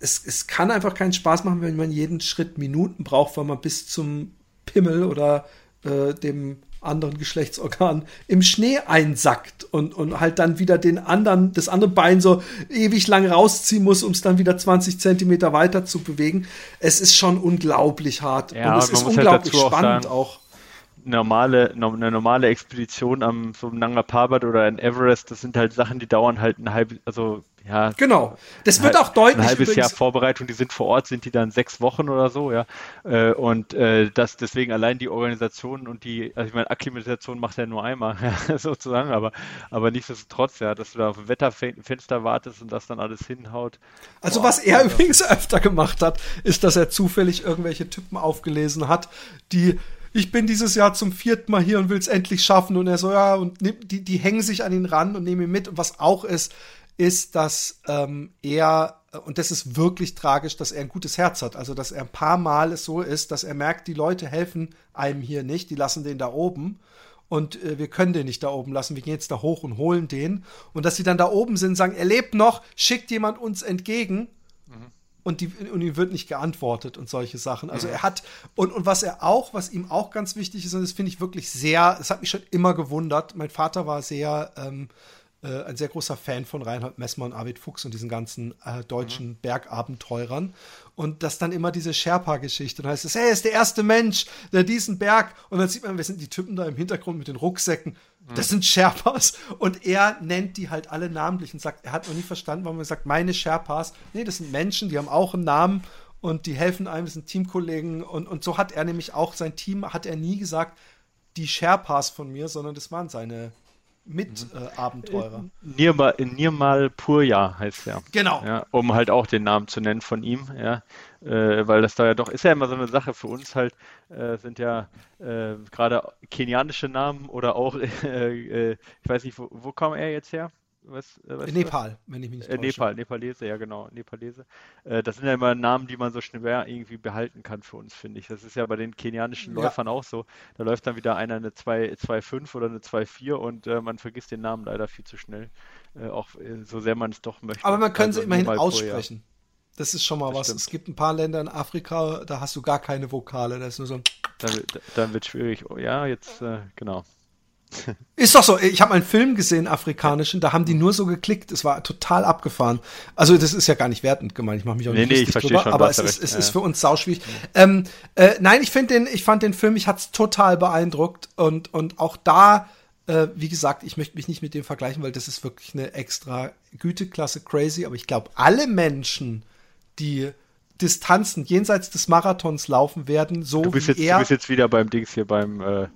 es, es kann einfach keinen Spaß machen, wenn man jeden Schritt Minuten braucht, weil man bis zum Pimmel oder dem anderen Geschlechtsorgan im Schnee einsackt und, und halt dann wieder den anderen, das andere Bein so ewig lang rausziehen muss, um es dann wieder 20 Zentimeter weiter zu bewegen. Es ist schon unglaublich hart. Ja, und es ist halt unglaublich halt spannend auch, auch. Normale, eine normale Expedition am so Nanga Parbat oder in Everest, das sind halt Sachen, die dauern halt ein halb, also ja. Genau. Das wird auch deutlich. Ein halbes Jahr Vorbereitung, die sind vor Ort, sind die dann sechs Wochen oder so, ja. Äh, und äh, das deswegen allein die Organisation und die, also ich meine, Akklimatisation macht er nur einmal, sozusagen, aber, aber nichtsdestotrotz, ja, dass du da auf ein Wetterfenster wartest und das dann alles hinhaut. Also Boah, was er ja. übrigens öfter gemacht hat, ist, dass er zufällig irgendwelche Typen aufgelesen hat, die ich bin dieses Jahr zum vierten Mal hier und will es endlich schaffen. Und er so, ja, und die, die hängen sich an ihn ran und nehmen ihn mit. Und was auch ist, ist, dass ähm, er, und das ist wirklich tragisch, dass er ein gutes Herz hat. Also, dass er ein paar Mal es so ist, dass er merkt, die Leute helfen einem hier nicht, die lassen den da oben. Und äh, wir können den nicht da oben lassen. Wir gehen jetzt da hoch und holen den. Und dass sie dann da oben sind, sagen, er lebt noch, schickt jemand uns entgegen. Mhm und, die, und ihm wird nicht geantwortet und solche Sachen. Also mhm. er hat, und, und was er auch, was ihm auch ganz wichtig ist, und das finde ich wirklich sehr, das hat mich schon immer gewundert. Mein Vater war sehr, ähm, äh, ein sehr großer Fan von Reinhold Messmer und Arvid Fuchs und diesen ganzen äh, deutschen mhm. Bergabenteurern. Und das dann immer diese Sherpa-Geschichte. Dann heißt es, hey, er ist der erste Mensch, der diesen Berg. Und dann sieht man, wer sind die Typen da im Hintergrund mit den Rucksäcken. Mhm. Das sind Sherpas. Und er nennt die halt alle namentlich und sagt, er hat noch nie verstanden, warum er sagt, meine Sherpas. Nee, das sind Menschen, die haben auch einen Namen und die helfen einem, das sind Teamkollegen. Und, und so hat er nämlich auch sein Team, hat er nie gesagt, die Sherpas von mir, sondern das waren seine Mitabenteurer. Mhm. Äh, Nirmal, Nirmal Purja heißt er. Genau. Ja, um halt auch den Namen zu nennen von ihm, ja. Äh, weil das da ja doch ist ja immer so eine Sache für uns halt, äh, sind ja äh, gerade kenianische Namen oder auch, äh, äh, ich weiß nicht, wo, wo kam er jetzt her? Was, äh, Nepal, du? wenn ich mich nicht äh, Nepal, Nepalese, ja genau, Nepalese. Das sind ja immer Namen, die man so schwer irgendwie behalten kann für uns, finde ich. Das ist ja bei den kenianischen ja. Läufern auch so. Da läuft dann wieder einer eine 2,5 oder eine 2,4 und äh, man vergisst den Namen leider viel zu schnell. Äh, auch so sehr man es doch möchte. Aber man kann also, sie immerhin aussprechen. Das ist schon mal das was. Stimmt. Es gibt ein paar Länder in Afrika, da hast du gar keine Vokale. Da ist nur so ein. Dann, dann wird es schwierig. Oh, ja, jetzt, genau. Ist doch so. Ich habe einen Film gesehen, afrikanischen, da haben die nur so geklickt. Es war total abgefahren. Also das ist ja gar nicht wertend gemeint. Ich mache mich auch nicht nee, nee, drüber, schon, aber es, ist, es ja. ist für uns sauschwierig. Ähm, äh, nein, ich finde den, ich fand den Film, ich hat's total beeindruckt und und auch da, äh, wie gesagt, ich möchte mich nicht mit dem vergleichen, weil das ist wirklich eine extra Güteklasse crazy. Aber ich glaube, alle Menschen, die Distanzen jenseits des Marathons laufen werden, so du bist wie jetzt, er. Du bist jetzt wieder beim Dings hier beim äh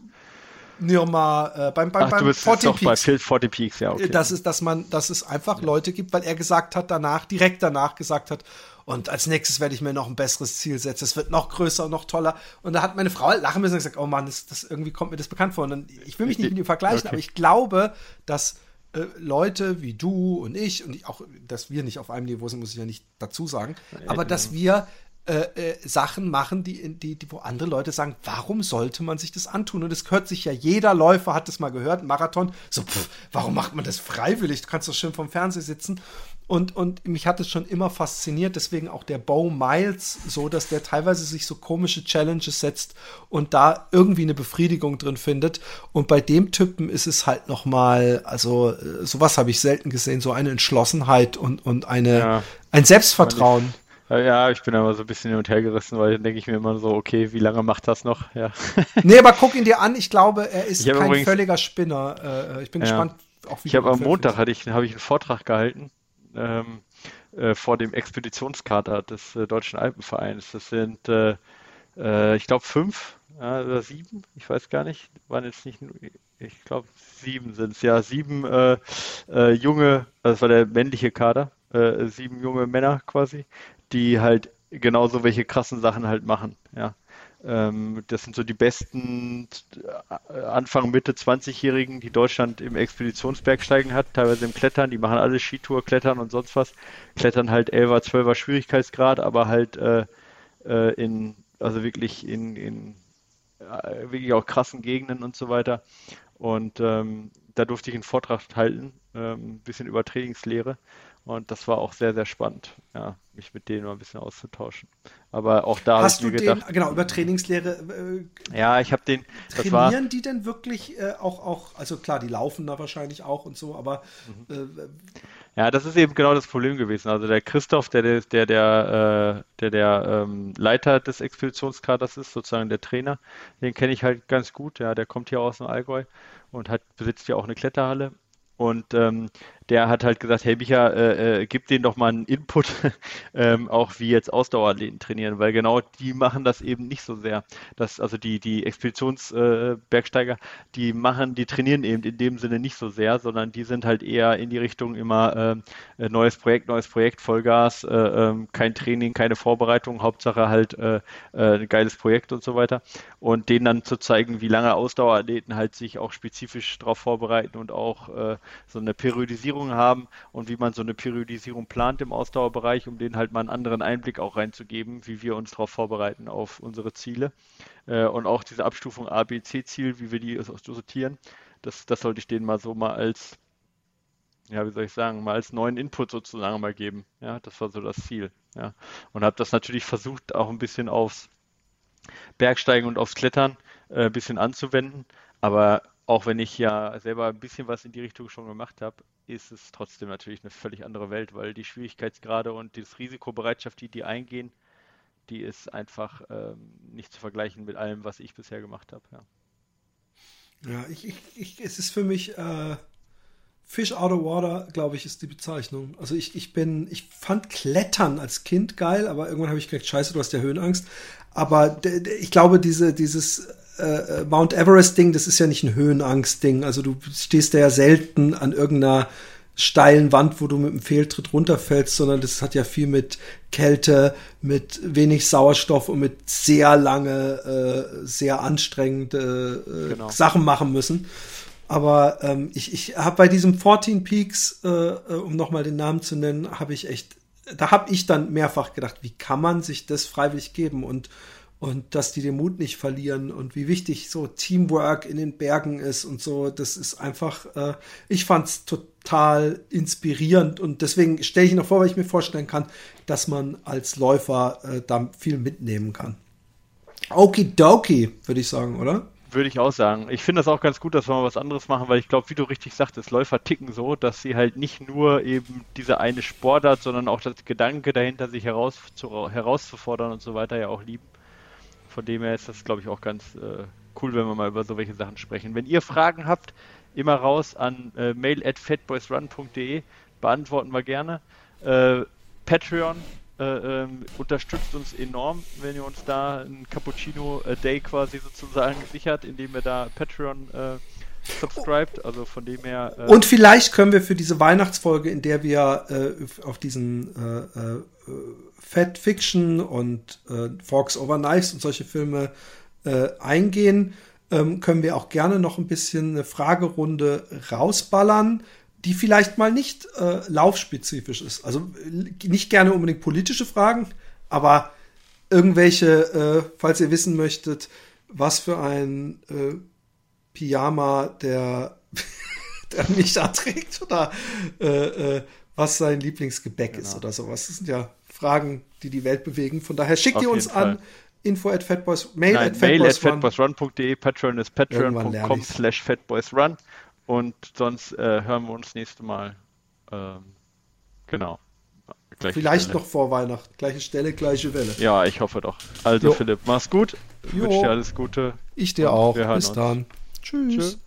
Nirma, äh, beim, beim, Ach, beim du bist 40 Peaks. bei 40 Peaks, ja, okay. Das ist, dass man, dass es einfach. Leute gibt, weil er gesagt hat danach, direkt danach gesagt hat, und als nächstes werde ich mir noch ein besseres Ziel setzen. Es wird noch größer und noch toller. Und da hat meine Frau halt lachen müssen und gesagt, oh Mann, das, das irgendwie kommt mir das bekannt vor. Und dann, ich will mich nicht mit ihm vergleichen, okay. aber ich glaube, dass äh, Leute wie du und ich, und auch, dass wir nicht auf einem Niveau sind, muss ich ja nicht dazu sagen, aber dass wir äh, äh, Sachen machen, die, die, die, wo andere Leute sagen, warum sollte man sich das antun? Und das hört sich ja jeder Läufer hat das mal gehört, Marathon, so, pff, warum macht man das freiwillig? Du kannst doch schön vom Fernseher sitzen. Und, und mich hat es schon immer fasziniert, deswegen auch der Bow Miles, so dass der teilweise sich so komische Challenges setzt und da irgendwie eine Befriedigung drin findet. Und bei dem Typen ist es halt noch mal, also äh, sowas habe ich selten gesehen, so eine Entschlossenheit und, und eine, ja, ein Selbstvertrauen. Ja, ich bin aber so ein bisschen hin und her gerissen, weil dann denke ich mir immer so, okay, wie lange macht das noch? Ja. nee, aber guck ihn dir an, ich glaube, er ist kein übrigens, völliger Spinner. Äh, ich bin ja. gespannt, auch wie Ich habe am Montag hatte ich, habe ich einen Vortrag gehalten ähm, äh, vor dem Expeditionskader des äh, Deutschen Alpenvereins. Das sind, äh, äh, ich glaube, fünf oder sieben, ich weiß gar nicht, waren jetzt nicht ich glaube, sieben sind es, ja, sieben äh, junge, das war der männliche Kader, sieben junge Männer quasi, die halt genauso welche krassen Sachen halt machen. Ja. Ähm, das sind so die besten äh, Anfang, Mitte 20-Jährigen, die Deutschland im Expeditionsbergsteigen hat, teilweise im Klettern, die machen alle Skitour, Klettern und sonst was. Klettern halt 11er, 12er Schwierigkeitsgrad, aber halt äh, äh, in, also wirklich in, in äh, wirklich auch krassen Gegenden und so weiter. Und ähm, da durfte ich einen Vortrag halten, ähm, ein bisschen über Trainingslehre. Und das war auch sehr, sehr spannend, ja, mich mit denen mal ein bisschen auszutauschen. Aber auch da Hast du den, genau, über Trainingslehre. Äh, ja, ich habe den. Trainieren war, die denn wirklich äh, auch, auch, also klar, die laufen da wahrscheinlich auch und so, aber. Mhm. Äh, ja, das ist eben genau das Problem gewesen. Also der Christoph, der der, der, der, äh, der, der ähm, Leiter des Expeditionskaders ist, sozusagen der Trainer, den kenne ich halt ganz gut. Ja, der kommt hier aus dem Allgäu und hat, besitzt ja auch eine Kletterhalle. Und ähm, der hat halt gesagt, hey Micha, äh, äh, gib denen doch mal einen Input, ähm, auch wie jetzt Ausdauerathleten trainieren, weil genau die machen das eben nicht so sehr. Das, also die, die Expeditionsbergsteiger, äh, die machen, die trainieren eben in dem Sinne nicht so sehr, sondern die sind halt eher in die Richtung immer ähm, äh, neues Projekt, neues Projekt, Vollgas, äh, ähm, kein Training, keine Vorbereitung, Hauptsache halt äh, äh, ein geiles Projekt und so weiter. Und denen dann zu zeigen, wie lange Ausdauerathleten halt sich auch spezifisch darauf vorbereiten und auch äh, so eine Periodisierung haben und wie man so eine Periodisierung plant im Ausdauerbereich, um denen halt mal einen anderen Einblick auch reinzugeben, wie wir uns darauf vorbereiten auf unsere Ziele. Äh, und auch diese Abstufung A, B, C-Ziel, wie wir die sortieren, das, das sollte ich denen mal so mal als ja, wie soll ich sagen, mal als neuen Input sozusagen mal geben. Ja, das war so das Ziel. Ja, und habe das natürlich versucht, auch ein bisschen aufs Bergsteigen und aufs Klettern äh, ein bisschen anzuwenden. Aber auch wenn ich ja selber ein bisschen was in die Richtung schon gemacht habe, ist es trotzdem natürlich eine völlig andere Welt, weil die Schwierigkeitsgrade und die Risikobereitschaft, die die eingehen, die ist einfach ähm, nicht zu vergleichen mit allem, was ich bisher gemacht habe. Ja, ja ich, ich, ich, es ist für mich äh, Fish out of water, glaube ich, ist die Bezeichnung. Also ich, ich bin, ich fand Klettern als Kind geil, aber irgendwann habe ich gedacht, scheiße, du hast ja Höhenangst. Aber ich glaube, diese, dieses äh, Mount Everest-Ding, das ist ja nicht ein Höhenangst-Ding. Also du stehst da ja selten an irgendeiner steilen Wand, wo du mit dem Fehltritt runterfällst, sondern das hat ja viel mit Kälte, mit wenig Sauerstoff und mit sehr lange, äh, sehr anstrengende äh, genau. Sachen machen müssen. Aber ähm, ich, ich habe bei diesem 14 Peaks, äh, äh um nochmal den Namen zu nennen, habe ich echt, da habe ich dann mehrfach gedacht, wie kann man sich das freiwillig geben und und dass die den Mut nicht verlieren und wie wichtig so Teamwork in den Bergen ist und so, das ist einfach, äh, ich fand's total inspirierend und deswegen stelle ich noch vor, weil ich mir vorstellen kann, dass man als Läufer äh, da viel mitnehmen kann. Okidoki, würde ich sagen, oder? Würde ich auch sagen. Ich finde das auch ganz gut, dass wir mal was anderes machen, weil ich glaube, wie du richtig sagtest, Läufer ticken so, dass sie halt nicht nur eben diese eine Sportart, sondern auch das Gedanke dahinter, sich heraus zu, herauszufordern und so weiter ja auch lieben. Von dem her ist das, glaube ich, auch ganz äh, cool, wenn wir mal über solche Sachen sprechen. Wenn ihr Fragen habt, immer raus an äh, mail at fatboysrun.de, beantworten wir gerne. Äh, Patreon äh, ähm, unterstützt uns enorm, wenn ihr uns da ein Cappuccino a Day quasi sozusagen sichert, indem ihr da Patreon äh, subscribt. Also von dem her. Äh Und vielleicht können wir für diese Weihnachtsfolge, in der wir äh, auf diesen äh, äh, Fat Fiction und äh, Forks Over Knives und solche Filme äh, eingehen, ähm, können wir auch gerne noch ein bisschen eine Fragerunde rausballern die vielleicht mal nicht äh, laufspezifisch ist. Also nicht gerne unbedingt politische Fragen, aber irgendwelche, äh, falls ihr wissen möchtet, was für ein äh, Pyjama der, der Micha trägt oder äh, äh, was sein Lieblingsgebäck genau. ist oder sowas. Das sind ja Fragen, die die Welt bewegen. Von daher schickt Auf ihr uns an info at fatboys, mail Nein, at fatboysrun.de, Patreon ist patreon.com slash fatboysrun und sonst äh, hören wir uns nächste Mal. Ähm, genau. Gleiche Vielleicht Stelle. noch vor Weihnachten. Gleiche Stelle, gleiche Welle. Ja, ich hoffe doch. Also jo. Philipp, mach's gut. Ich wünsche dir alles Gute. Ich dir auch. Bis uns. dann. Tschüss. Tschüss.